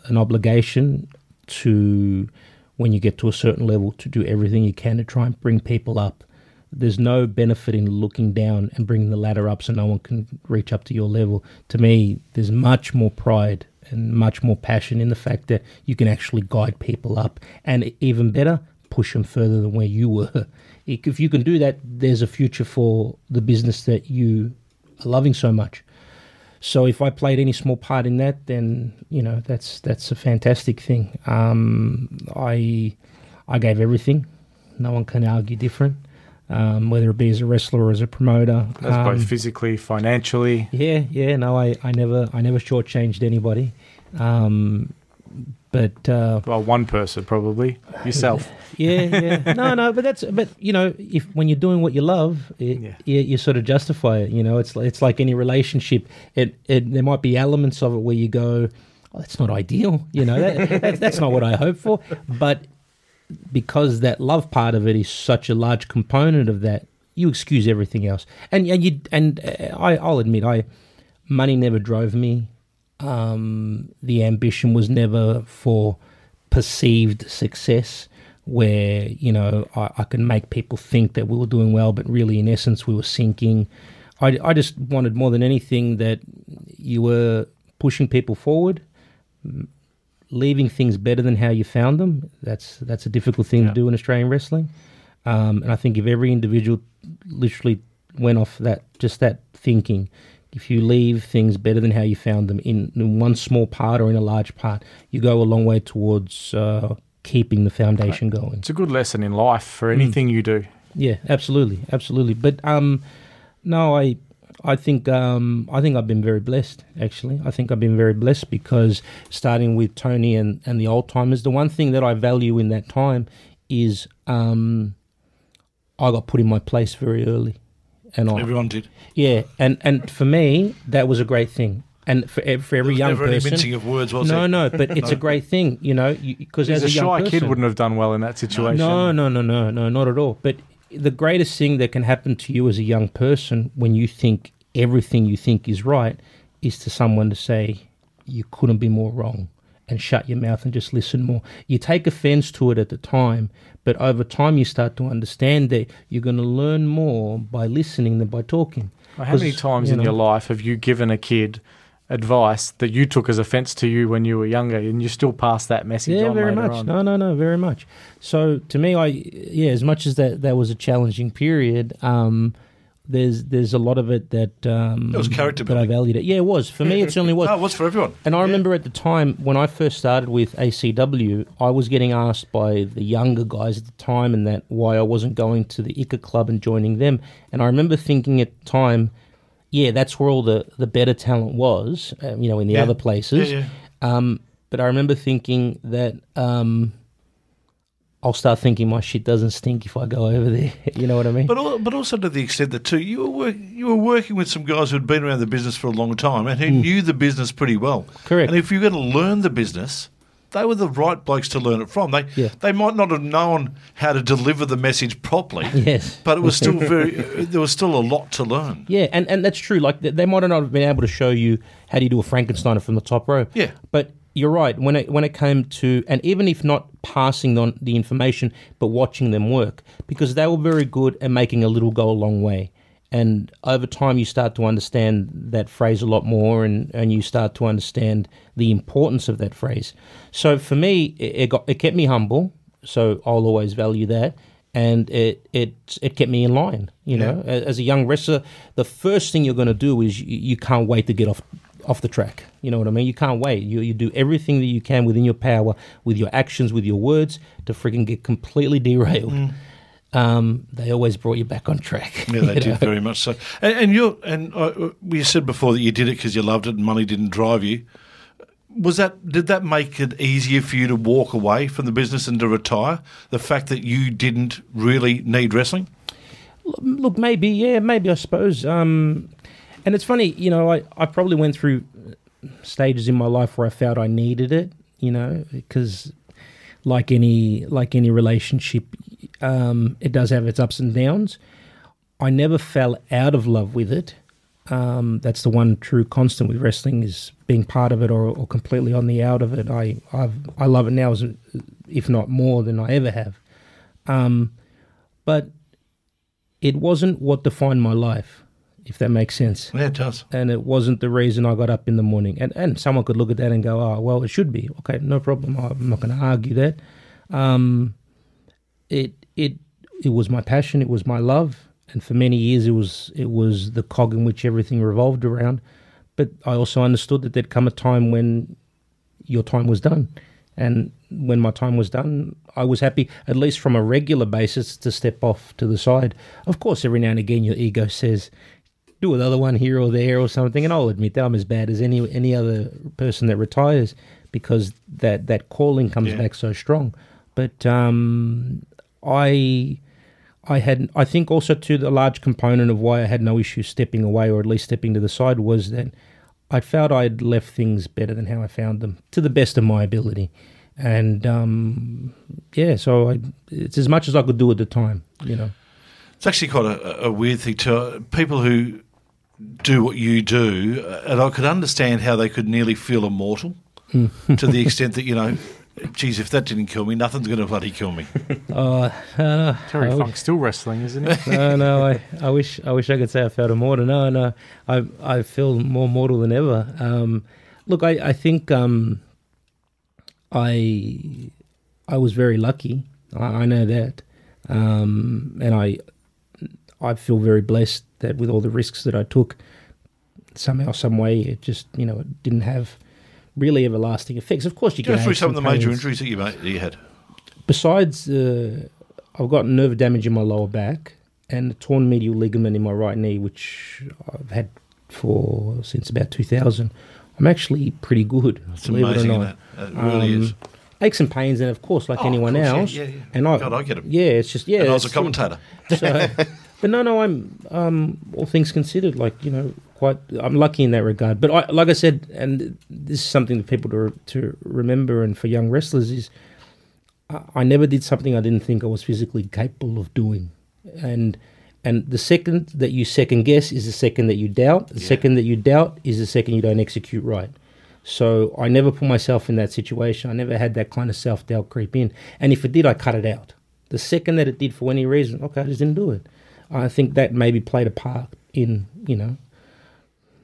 an obligation to when you get to a certain level to do everything you can to try and bring people up. There's no benefit in looking down and bringing the ladder up so no one can reach up to your level. To me, there's much more pride and much more passion in the fact that you can actually guide people up and even better, push them further than where you were. If you can do that, there's a future for the business that you are loving so much. So if I played any small part in that, then you know that's that's a fantastic thing. Um, I I gave everything. No one can argue different, um, whether it be as a wrestler or as a promoter. That's Um, both physically, financially. yeah, yeah. No, I, I never I never shortchanged anybody. Um, but uh, Well, one person probably yourself. yeah, yeah. No, no, but that's but you know, if when you're doing what you love, it, Yeah. you, you sort of justify it. You know, it's it's like any relationship. It, it there might be elements of it where you go, oh, that's not ideal. You know, that, that, that's not what I hope for. But because that love part of it is such a large component of that, you excuse everything else. And and you and uh, I I'll admit I money never drove me. Um, the ambition was never for perceived success, where you know I, I can make people think that we were doing well, but really in essence we were sinking. I, I just wanted more than anything that you were pushing people forward, leaving things better than how you found them. That's that's a difficult thing to do in Australian wrestling. Um, and I think if every individual literally went off that just that thinking, if you leave things better than how you found them in, in one small part or in a large part, you go a long way towards uh, keeping the foundation going. It's a good lesson in life for anything you do. Yeah, absolutely, absolutely. But um, no, I, I think um, I think I've been very blessed. Actually, I think I've been very blessed because starting with Tony and and the old timers, the one thing that I value in that time is um, I got put in my place very early, and I Everyone did. yeah, and and for me that was a great thing. And for ev- for every There was young never any person, mincing of words, was no, there? no, but it's a great thing, you know, because as As a a young shy person, kid wouldn't have done well in that situation. no, no, no, no, no, not at all. But the greatest thing that can happen to you as a young person when you think everything you think is right is to someone to say you couldn't be more wrong and shut your mouth and just listen more. You take offense to it at the time, but over time you start to understand that you're going to learn more by listening than by talking. How many times you in know- your life have you given a kid advice that you took as offence to you when you were younger, and you still pass that message Yeah, on very much. on? No, no, no, very much. So to me, I yeah, as much as that that was a challenging period, um, there's there's a lot of it that um, It was character that I valued it. Yeah, it was for me. It certainly was. No, it was for everyone. And I remember at the time when I first started with ACW, I was getting asked by the younger guys at the time, and that why I wasn't going to the ICA club and joining them. And I remember thinking at the time, yeah, that's where all the the better talent was, um, you know, in the Yeah. other places. Yeah, Um, but I remember thinking that um, I'll start thinking my shit doesn't stink if I go over there. you know what I mean? But al- but also to the extent that too, you were work, you were working with some guys who had been around the business for a long time and who hmm. knew the business pretty well. Correct. And if you're going to learn the business, they were the right blokes to learn it from. They Yeah. they might not have known how to deliver the message properly. Yes. But it was still very. there was still a lot to learn. Yeah, and, and that's true. Like they- they might not have been able to show you how do you do a Frankensteiner from the top row. Yeah. but you're right. When it when it came to, and even if not passing on the information, but watching them work, because they were very good at making a little go a long way. And over time, you start to understand that phrase a lot more, and, and you start to understand the importance of that phrase. So for me, it, it got it kept me humble. So I'll always value that and it it it kept me in line. You know, as a young wrestler, the first thing you're going to do is you, you can't wait to get off off the track. You know what I mean? You can't wait. You you do everything that you can within your power, with your actions, with your words, to freaking get completely derailed. Um, they always brought you back on track. Yeah, they did know? very much so. And, and you and uh, you said before that you did it because you loved it and money didn't drive you. was that did that make it easier for you to walk away from the business and to retire? The fact that you didn't really need wrestling. Look, maybe, yeah, maybe I suppose. Um, and it's funny, you know, I, I probably went through stages in my life where I felt I needed it, you know, because like any like any relationship, um, it does have its ups and downs. I never fell out of love with it. Um, that's the one true constant with wrestling is being part of it or, or completely on the out of it. I I've, I love it now, as, if not more than I ever have. Um, but it wasn't what defined my life, if that makes sense. Yeah, it does. And it wasn't the reason I got up in the morning. And and someone could look at that and go, oh, well, it should be. Okay, no problem. I'm not going to argue that. Um, it it it was my passion. It was my love. And for many years, it was it was the cog in which everything revolved around. But I also understood that there'd come a time when your time was done. And when my time was done, I was happy, at least from a regular basis, to step off to the side. Of course, every now and again, your ego says, do another one here or there or something. And I'll admit that I'm as bad as any any other person that retires because that, that calling comes Yeah. back so strong. But um, I I had I think also to the large component of why I had no issue stepping away or at least stepping to the side was that I felt I'd left things better than how I found them to the best of my ability. And um, yeah, so I, it's as much as I could do at the time, you know. It's actually quite a, a weird thing to people who do what you do, uh, and I could understand how they could nearly feel immortal to the extent that you know, geez, if that didn't kill me, nothing's going to bloody kill me. Uh, uh, Terry I- Funk's still wrestling, isn't he? no, no, I, I wish I wish I could say I felt immortal. No, no, I I feel more mortal than ever. Um, look, I I think um, I I was very lucky. I, I know that, um, and I I feel very blessed that with all the risks that I took, somehow, some way, it just you know it didn't have really everlasting effects. Of course, you Go through some of the major injuries that you, that you had. besides, uh, I've got nerve damage in my lower back and a torn medial ligament in my right knee, which I've had for since about 2000. I'm actually pretty good. It's believe amazing, it it? It really Um, is. Aches and pains, and of course, like Oh, anyone course, else. yeah, yeah. And I, God, I get 'em. Yeah, it's just yeah. and I was a commentator. so, but no, no, I'm um, all things considered, like you know, quite. I'm lucky in that regard. But I, like I said, and this is something for people to to remember, and for young wrestlers is, I, I never did something I didn't think I was physically capable of doing, and and the second that you second guess is the second that you doubt. The second that you doubt is the second you don't execute right. So I never put myself in that situation. I never had that kind of self doubt creep in. And if it did, I cut it out. The second that it did for any reason, okay, I just didn't do it. I think that maybe played a part in, you know,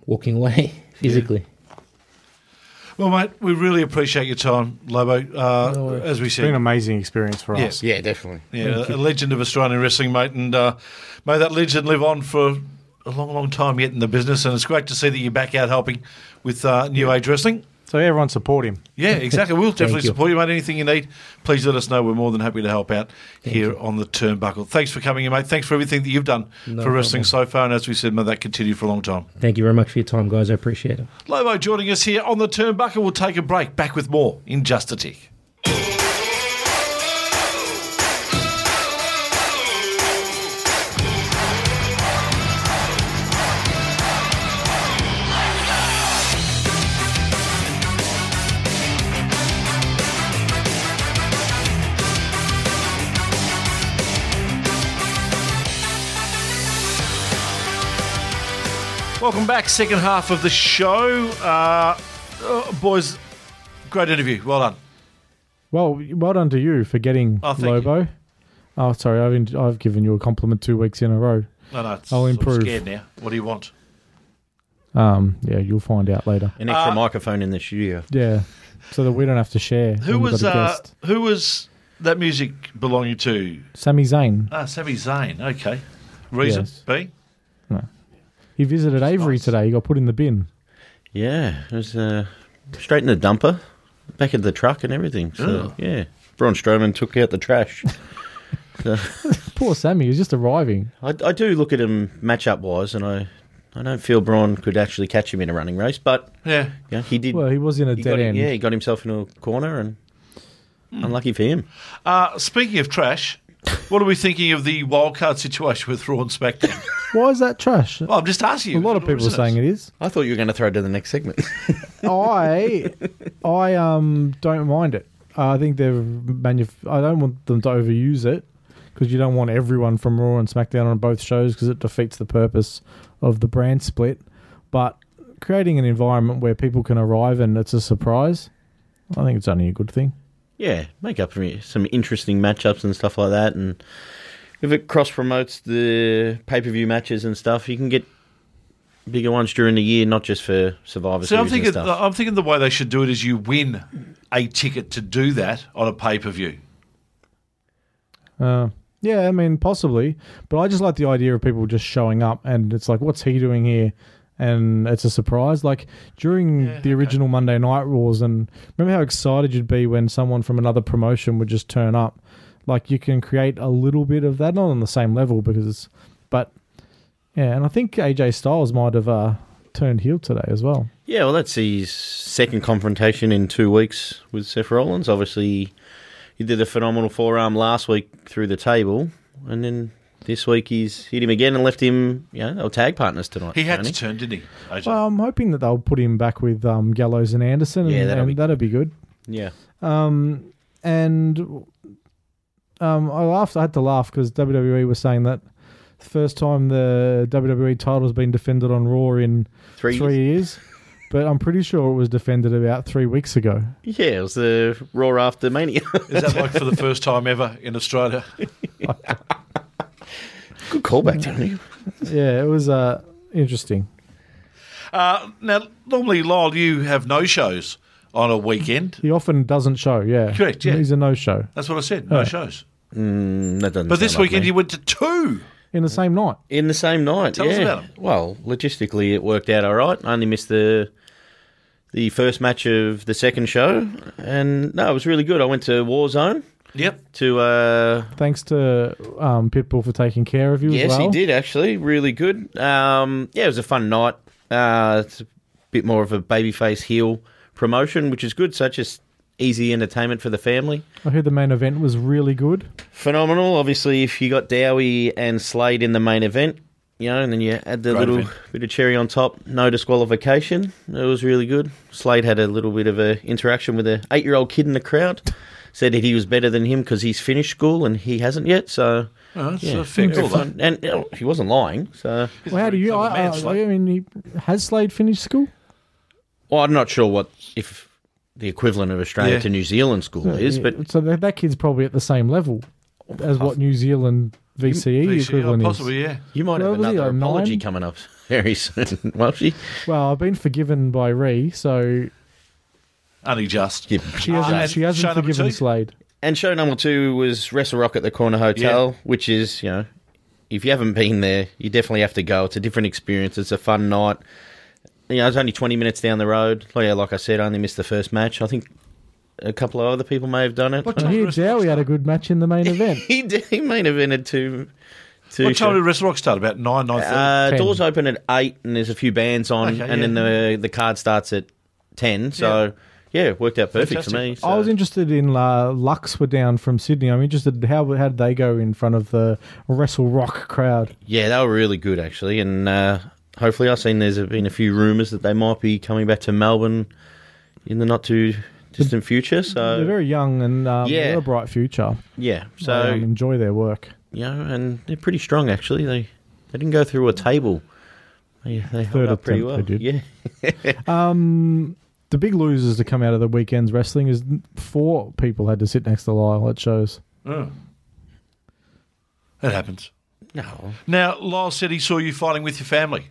walking away physically. Well, mate, we really appreciate your time, Lobo. Uh, as we said, It's been an amazing experience for Yeah. us. Yeah, definitely. yeah, a legend of Australian wrestling, mate, and uh, may that legend live on for a long, long time yet in the business. And it's great to see that you're back out helping with uh, New Age Wrestling. So everyone support him. Yeah, exactly. We'll definitely you. support you, mate. Anything you need, please let us know. We're more than happy to help out here on the Turnbuckle. Thanks for coming in, mate. Thanks for everything that you've done No for wrestling problem. so far. And as we said, may that continue for a long time. Thank you very much for your time, guys. I appreciate it. Lobo joining us here on the Turnbuckle. We'll take a break. Back with more in just a tick. Welcome back. Second half of the show. Uh, uh, boys, great interview. Well done. Well, well done to you for getting Oh, thank Lobo. Oh, sorry, I've in, I've given you a compliment two weeks in a row. No, no, it's, I'll I'm improve. scared now. What do you want? Um, yeah, you'll find out later. An extra Uh, microphone in the studio. Yeah, so that we don't have to share. Who was got uh, who was that music belonging to? Sami Zayn? Ah, Sami Zayn. Okay. Reason Yes. B. He visited Avery nice. today. He got put in the bin. Yeah, it was uh, straight in the dumper, back of the truck and everything. So Ugh. yeah, Braun Strowman took out the trash. so, Poor Sammy. He's just arriving. I, I do look at him match up wise, and I I don't feel Braun could actually catch him in a running race, but Yeah. you know, he did. Well, he was in a dead got, end. Yeah, he got himself into a corner, and Hmm. unlucky for him. Uh, speaking of trash, what are we thinking of the wildcard situation with Raw and SmackDown? Why is that trash? well, I'm just asking you. a lot of people are saying it is. I thought you were going to throw it to the next segment. I, I um don't mind it. I think they've manuf- I don't want them to overuse it because you don't want everyone from Raw and SmackDown on both shows because it defeats the purpose of the brand split. But creating an environment where people can arrive and it's a surprise, I think it's only a good thing. Yeah, make up some interesting matchups and stuff like that, and if it cross promotes the pay per view matches and stuff, you can get bigger ones during the year, not just for Survivor So I'm Series thinking, and stuff. I'm thinking the way they should do it is you win a ticket to do that on a pay per view. Uh, yeah, I mean, possibly. But I just like the idea of people just showing up and it's like, what's he doing here? And it's a surprise. Like during the original Monday Night Wars, and remember how excited you'd be when someone from another promotion would just turn up? Like you can create a little bit of that, not on the same level because it's, but yeah, and I think AJ Styles might have uh, turned heel today as well. Yeah, well, that's his second confrontation in two weeks with Seth Rollins. Obviously, he did a phenomenal forearm last week through the table, and then this week he's hit him again and left him. You know, they were tag partners tonight. He had Tony. to turn, didn't he? AJ? Well, I'm hoping that they'll put him back with um, Gallows and Anderson, and, Yeah, that'll and be- that'd be good. Yeah, Um, and um, I laughed. I had to laugh because WWE was saying that the first time the WWE title's been defended on Raw in three. three years. But I'm pretty sure it was defended about three weeks ago. Yeah, it was the Raw after Mania. Is that like for the first time ever in Australia? Good callback, Tony. Yeah, it was uh, interesting. Uh, now, normally, Lyle, you have no shows on a weekend. He often doesn't show. Yeah, Correct, yeah. He's a no-show That's what I said. No shows. Mm, that doesn't. But this sound like weekend me. you went to two. in the same night. in the same night. Tell yeah. us about 'em. Well, logistically, it worked out all right. I only missed the the first match of the second show, and no, it was really good. I went to Warzone Yep. to. Uh, Thanks to um, Pitbull for taking care of you. yes, as well. he did actually. Really good. Um, yeah, it was a fun night. Uh, it's a bit more of a babyface heel promotion, which is good. So it's just easy entertainment for the family. I heard the main event was really good. Phenomenal. Obviously, if you got Dowie and Slade in the main event, you know, and then you add the Great little event. bit of cherry on top, no disqualification. It was really good. Slade had a little bit of a interaction with a eight year old kid in the crowd. Said that he was better than him because he's finished school and he hasn't yet. So Oh, that's yeah, a fair call, though. fun. And you know, he wasn't lying. So Well, how do you? I, I, I mean, he, has Slade finished school? well, I'm not sure what if the equivalent of Australia Yeah. to New Zealand school is, but so that, that kid's probably at the same level as what New Zealand VCE, VCR, equivalent is. possibly, yeah. you might Well, have another apology nine? coming up very soon. well, she, Well, I've been forgiven by Ree, so Only just. yeah, she hasn't. and she hasn't show number forgiven two? Slade. And show number two was Wrestle Rock at the Corner Hotel, which is, you know, if you haven't been there, you definitely have to go. It's a different experience. It's a fun night. You know, it's only 20 minutes down the road. Like, yeah, like I said, I only missed the first match. I think a couple of other people may have done it. What I time hear did Wrestle Rock Dowie had a good match in the main event. he, did, he main evented two. two What time shows. did Wrestle Rock start? About 9, 9 Uh, Ten. doors open at 8 and there's a few bands on, Okay, and then the the card starts at 10. So, yeah, it worked out perfect for me. So. I was interested in uh, Lux were down from Sydney. I'm interested how how did they go in front of the Wrestle Rock crowd? Yeah, they were really good actually, and uh, hopefully, I've seen there's been a few rumours that they might be coming back to Melbourne in the not too distant future. So They're very young and um, Yeah. they've a bright future. yeah, So so um, enjoy their work. you know, and they're pretty strong actually. They they didn't go through a table. They, they held Third up pretty well. they did. Yeah, Um, the big losers to come out of the weekend's wrestling is four people had to sit next to Lyle at shows. Oh. That happens. no, Now, Lyle said he saw you fighting with your family.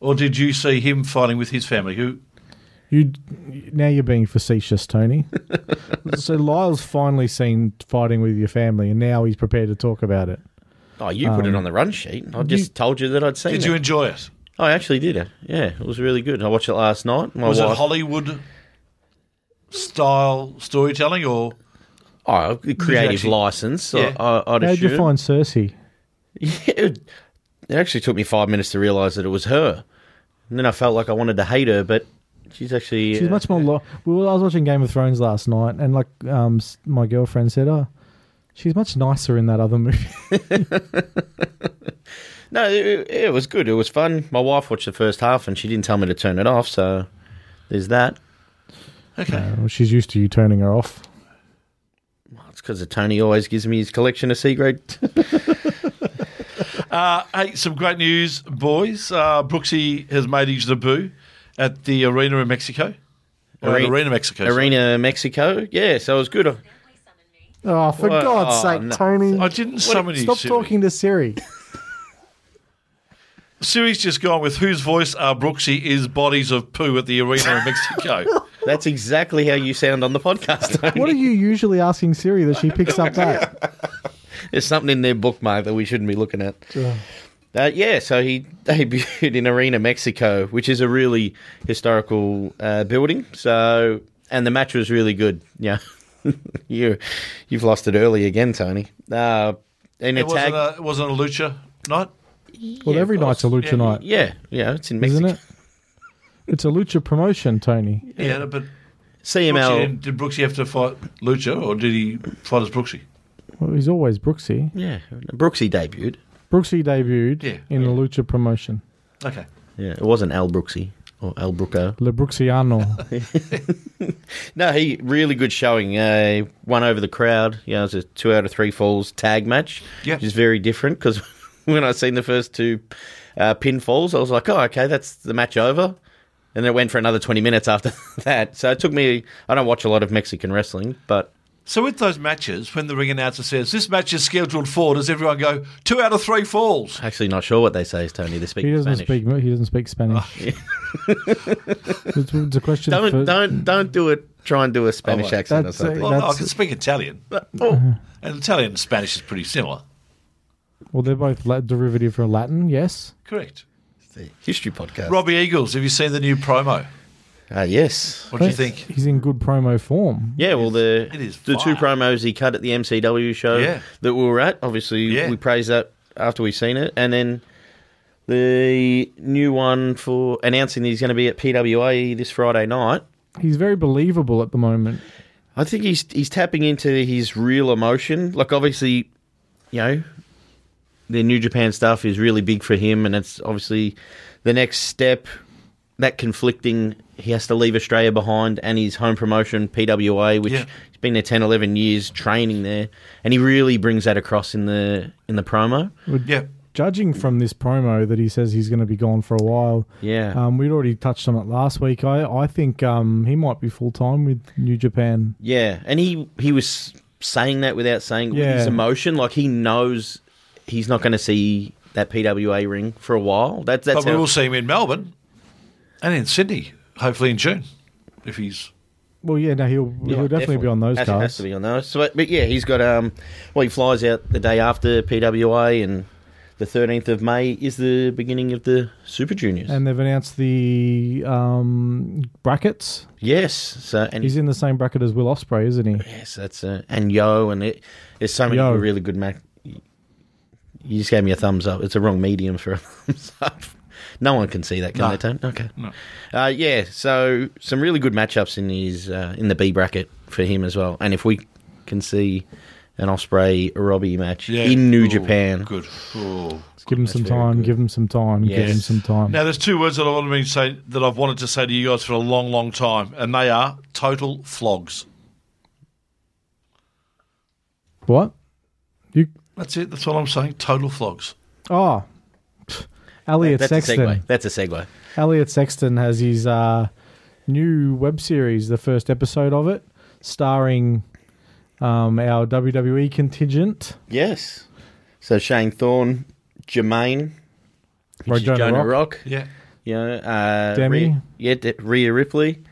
Or did you see him fighting with his family? Who? You now you're being facetious, Tony. so Lyle's finally seen fighting with your family, and now he's prepared to talk about it. oh, you put it Um, on the run sheet. I just told you that I'd seen Did it. you enjoy it? I actually did it. Yeah, it was really good. I watched it last night. My Was it wife, Hollywood style storytelling or oh, the creative actually- license. Yeah. I, I'd How did you find Cersei? Yeah, it actually took me five minutes to realise that it was her. And then I felt like I wanted to hate her, but she's actually She's uh, much more. Lo- well, I was watching Game of Thrones last night, and like um, my girlfriend said, "Oh, she's much nicer in that other movie." No, it, it was good. It was fun. My wife watched the first half, and she didn't tell me to turn it off. So there's that. Okay. Well, she's used to you turning her off. Well, it's because Tony always gives me his collection of C grade. Uh, hey, some great news, boys. Uh, Brooksy has made his debut at the arena in Mexico. Or at Arena- arena Mexico. sorry. Arena Mexico. Yeah, so it was good. Oh, for Well, God's oh, sake, no. Tony! I didn't summon you. Stop Siri. talking to Siri. Siri's just gone with whose voice are Brooksy is bodies of poo at the arena in Mexico. That's exactly how you sound on the podcast. Tony. What are you usually asking Siri that she picks up that? There's something in their bookmark that we shouldn't be looking at. Uh, yeah, so he debuted in Arena Mexico, which is a really historical uh, building. So, and the match was really good. Yeah, you you've lost it early again, Tony. Uh, in a it, tag, wasn't a, it wasn't a lucha night. Well, Yeah, every night's a lucha Yeah, night, yeah, yeah, it's in Mexico. isn't it? It's a lucha promotion, Tony. Yeah, but Brooksy CML, didn't- did Brooksy have to fight lucha or did he fight as Brooksy? Well, he's always Brooksy. yeah, Brooksy debuted. Brooksy debuted Yeah. in the lucha promotion. Okay. Yeah, it wasn't Al Brooksy or Al Brooko. Le Brooksiano. No, he really good showing. Uh, won over the crowd. You know, it was a two out of three falls tag match, Yeah. which is very different because when I seen the first two uh, pinfalls, I was like, oh, okay, that's the match over. And then it went for another 20 minutes after that. So it took me, I don't watch a lot of Mexican wrestling, but So with those matches, when the ring announcer says this match is scheduled for, does everyone go two out of three falls? actually not sure what they say, is Tony. They speak he doesn't Spanish. speak. He doesn't speak Spanish. it's, it's a question. Don't, for, don't, don't do it. Try and do a Spanish Oh, accent or uh, something. Well, I can speak Italian, oh, and Italian and Spanish is pretty similar. Well, they're both la- derivative from Latin. Yes. Correct. the history podcast. Robbie Eagles, have you seen the new promo? Uh, yes. What do you think? He's in good promo form. Yeah, well, the It is the two fire. promos he cut at the MCW show Yeah. that we were at. Obviously, Yeah. we praised that after we seen it, and then the new one for announcing that he's going to be at PWA this Friday night. He's very believable at the moment. I think he's he's tapping into his real emotion. Like obviously, you know, the New Japan stuff is really big for him, and it's obviously the next step. That conflicting, he has to leave Australia behind and his home promotion PWA, which Yeah. he's been there 10, 11 years training there, and he really brings that across in the in the promo. Yeah. Judging from this promo that he says he's going to be gone for a while, Yeah, um, we'd already touched on it last week. I, I think um, he might be full time with New Japan. yeah, and he he was saying that without saying it with his emotion, like he knows he's not going to see that PWA ring for a while. That's that's but we how- will see him in Melbourne and in Sydney, hopefully in June, if he's Well, yeah, no, he'll, he'll definitely, be on those has, cards. Has to be on those. So, but yeah, he's got um. Well, he flies out the day after PWA, and the thirteenth of May is the beginning of the Super Juniors. And they've announced the um, brackets. yes, so and He's in the same bracket as Will Ospreay, isn't he? yes, that's uh, and Yo, and it, there's so many Yo. really good match. You just gave me a thumbs up. It's a wrong medium for a thumbs up. No one can see that, can No. they? Tone? Okay. No. Uh, yeah, so some really good matchups in his uh, in the B bracket for him as well. And if we can see an Ospreay Robbie match yeah. in New Ooh, Japan, Good. Ooh. Let's give him some time. good. Give him some time. Give him some time. Now, there's two words that I want to say that I've wanted to say to you guys for a long, long time, and they are total flogs. what? You? That's it. That's all I'm saying. Total flogs. Oh, Pff, Elliot that's a Sexton. segue. That's a segue. Elliot Sexton has his uh, new web series, the first episode of it, starring um, our WWE contingent. Yes. So Shane Thorne, Jermaine, which is Rojona Jonah Rock. Rock, Yeah. you know, uh, Demi. Rhea, yeah, De- Rhea Ripley.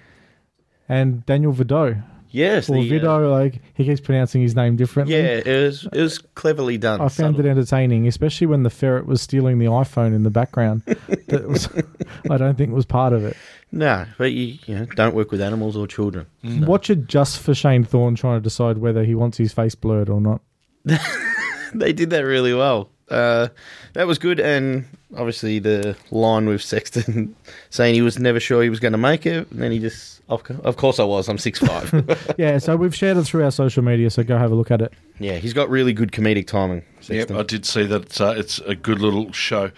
And Daniel Vidot. Yes, Or the, uh, like he keeps pronouncing his name differently. yeah, it was it was cleverly done. I found it entertaining, especially when the ferret was stealing the iPhone in the background. that was, I don't think it was part of it. No, but you, you know, don't work with animals or children. Watch it just for Shane Thorne trying to decide whether he wants his face blurred or not. They did that really well. uh, that was good. And obviously the line with Sexton saying he was never sure he was going to make it, and then he just, of, of course I was. I'm six five. Yeah, so we've shared it through our social media, so go have a look at it. yeah, he's got really good comedic timing. Yep, I did see that. Uh, it's a good little show.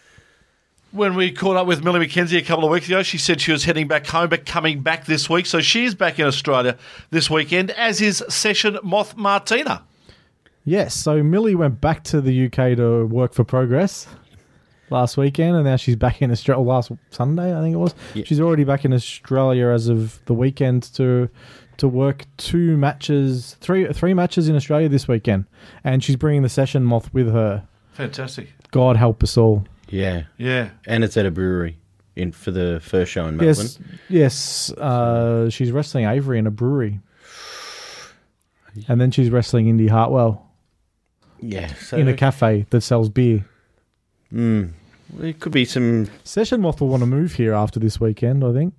When we caught up with Millie McKenzie a couple of weeks ago, she said she was heading back home, but coming back this week. So she's back in Australia this weekend, as is Session Moth Martina. Yes, so Millie went back to the UK to work for Progress last weekend, and now she's back in Australia. Last Sunday, I think it was. She's already back in Australia as of the weekend to to work two matches, three three matches in Australia this weekend, and she's bringing the session moth with her. Fantastic. God help us all. Yeah, Yeah. and it's at a brewery in for the first show in Melbourne. Yes, yes. Uh, she's wrestling Avery in a brewery, and then she's wrestling Indy Hartwell Yeah, so in a cafe that sells beer. Mm. there could be some. Session Moth will want to move here after this weekend, I think.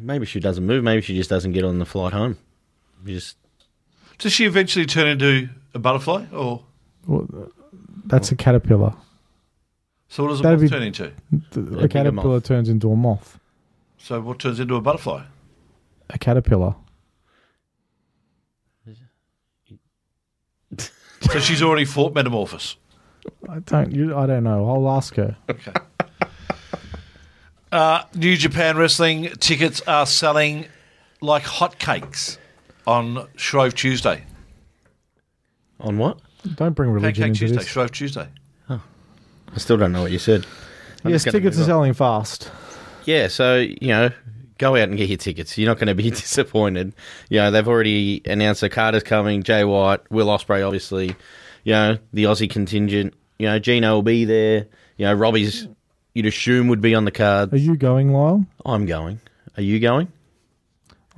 Maybe she doesn't move. Maybe she just doesn't get on the flight home. You just Does she eventually turn into a butterfly? Or That's a caterpillar. so what does a That'd moth be- turn into? The, bigger a caterpillar moth. turns into a moth. So what turns into a butterfly? A caterpillar. So she's already fought Metamorphosis. I don't. You, I don't know. I'll ask her. Okay. Uh, New Japan Wrestling tickets are selling like hotcakes on Shrove Tuesday. on what? Don't bring religion Pancake into Tuesday, this. Shrove Tuesday. I still don't know what you said. I'm Yes, just gonna tickets are move on. selling fast. Yeah, so you know, go out and get your tickets. You're not going to be disappointed. You know, they've already announced that Carter's coming, Jay White, Will Ospreay, obviously. You know, the Aussie contingent. You know, Gino will be there. You know, Robbie's. You'd assume would be on the card. Are you going, Lyle? I'm going. Are you going?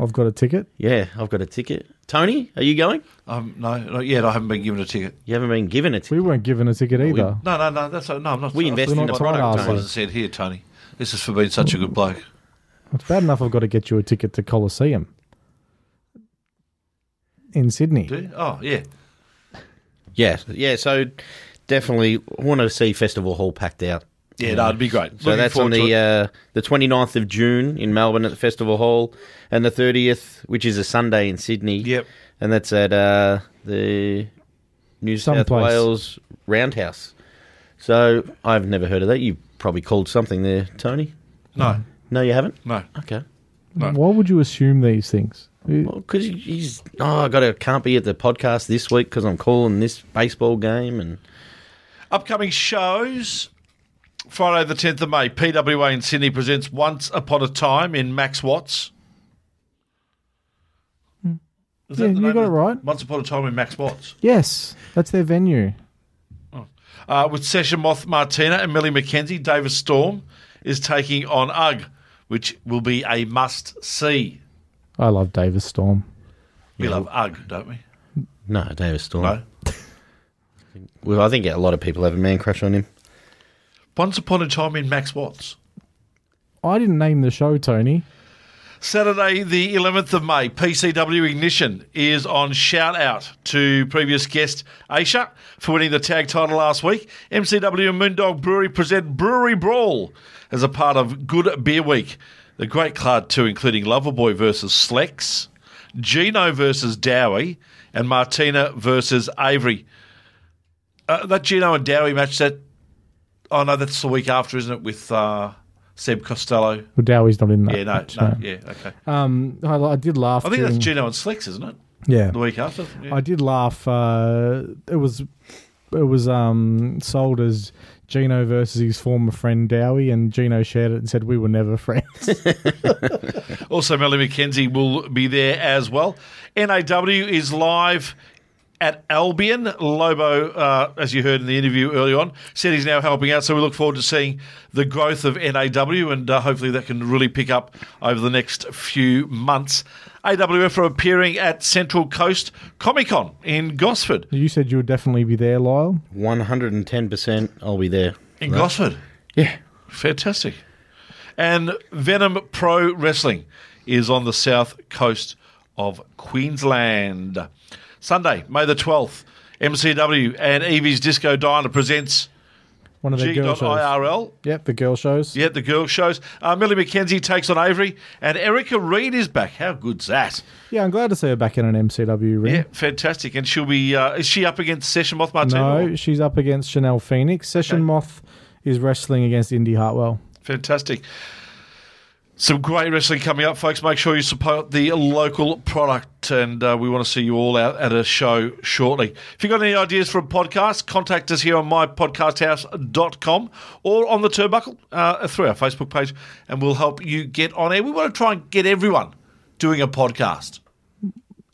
I've got a ticket. Yeah, I've got a ticket. Tony, are you going? Um, no, not yet. I haven't been given a ticket. You haven't been given a ticket. We weren't given a ticket either. No, no, no. That's no. I'm not. We I'm invest in the product, not- Tony. As I said here, Tony. This is for being such a good bloke. It's bad enough I've got to get you a ticket to Coliseum in Sydney. Do you? Oh, yeah. Yeah, yeah. So definitely want to see Festival Hall packed out. Yeah, no, it'd be great. So Looking that's on forward the it. uh, the 29th of June in Melbourne at the Festival Hall, and the 30th, which is a Sunday in Sydney. Yep. And that's at uh, the New Some South place. Wales Roundhouse. So I've never heard of that. You probably called something there, Tony. No, No, you haven't. no. Okay. No. Why would you assume these things? Well, because he's oh, I got to can't be at the podcast this week because I'm calling this baseball game and Upcoming shows. Friday the 10th of May, PWA in Sydney presents Once Upon a Time in Max Watts. Is Yeah, the you name got of it right. Once Upon a Time in Max Watts. Yes, that's their venue. Uh, with Session Moth Martina and Millie McKenzie, Davis Storm is taking on UGG, which will be a must see. I love Davis Storm. We love UGG, don't we? no, Davis Storm. No. Well, I think a lot of people have a man crush on him. Once Upon a Time in Max Watts. I didn't name the show, Tony. Saturday, the 11th of May, PCW Ignition is on shout out to previous guest Aisha for winning the tag title last week. MCW and Moondog Brewery present Brewery Brawl as a part of Good Beer Week. The great card too, including Loverboy versus Slex, Gino versus Dowie, and Martina versus Avery. Uh, that Gino and Dowie match, that oh no, that's the week after, isn't it? With uh, Seb Costello. Well, Dowie's not in that. Yeah, no, match, no, yeah, okay. Um, I, I did laugh. I think that's Gino and Slicks, isn't it? Yeah, The week after. Yeah. I did laugh. Uh, it was it was um, sold as Gino versus his former friend Dowie, and Gino shared it and said we were never friends. Also, Millie McKenzie will be there as well. NAW is live at Albion. Lobo, uh, as you heard in the interview early on, said he's now helping out. So we look forward to seeing the growth of NAW, and uh, hopefully that can really pick up over the next few months. AWF are appearing at Central Coast Comic Con in Gosford. you said you would definitely be there, Lyle. One hundred and ten percent. I'll be there. In Gosford. Yeah. Fantastic. And Venom Pro Wrestling is on the south coast of Queensland. Sunday, May the 12th, MCW and Evie's Disco Diner presents One of their girl shows. G.IRL. Yep, the girl shows. Yeah, the girl shows. Uh, Millie McKenzie takes on Avery, and Erica Reed is back. How good's that? Yeah, I'm glad to see her back in an MCW ring. Yeah, fantastic. And she'll be. Uh, is she up against Session Moth Martina? No, she's up against Chanel Phoenix. Session Okay. Moth is wrestling against Indy Hartwell. Fantastic. Some great wrestling coming up, folks. Make sure you support the local product, and uh, we want to see you all out at a show shortly. If you've got any ideas for a podcast, contact us here on mypodcasthouse.com or on the turnbuckle uh, through our Facebook page, and we'll help you get on air. We want to try and get everyone doing a podcast.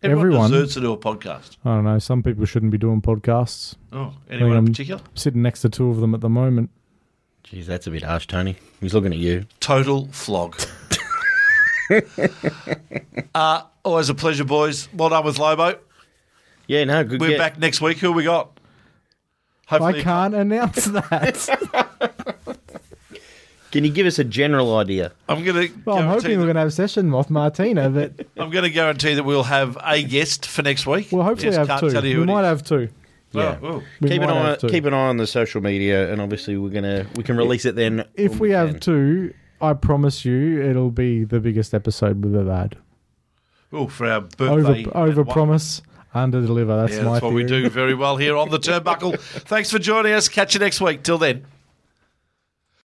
Everyone, Everyone? deserves to do a podcast. I don't know. Some people shouldn't be doing podcasts. Oh, anyone in I'm particular? Sitting next to two of them at the moment. Jeez, that's a bit harsh, Tony. He's looking at you. Total flog. uh, always a pleasure, boys. Well done with Lobo. Yeah, no, good. We're yeah. back next week. Who we got? I can't announce that. Can you give us a general idea? I'm going to. well, I'm hoping we're going to have a Session Moth Martina, but I'm going to guarantee that we'll have a guest for next week. we'll hopefully Yes, have can't two. tell you who We might is. have two. Oh, oh. We keep an eye. Keep an eye on the social media, and obviously we're gonna we can release it then. If when we have can. two, I promise you it'll be the biggest episode we've ever had. Oh, for our birthday. Over, over promise, under deliver. That's Yeah, my that's what we do very well here on the Turnbuckle. Thanks for joining us. Catch you next week. Till then.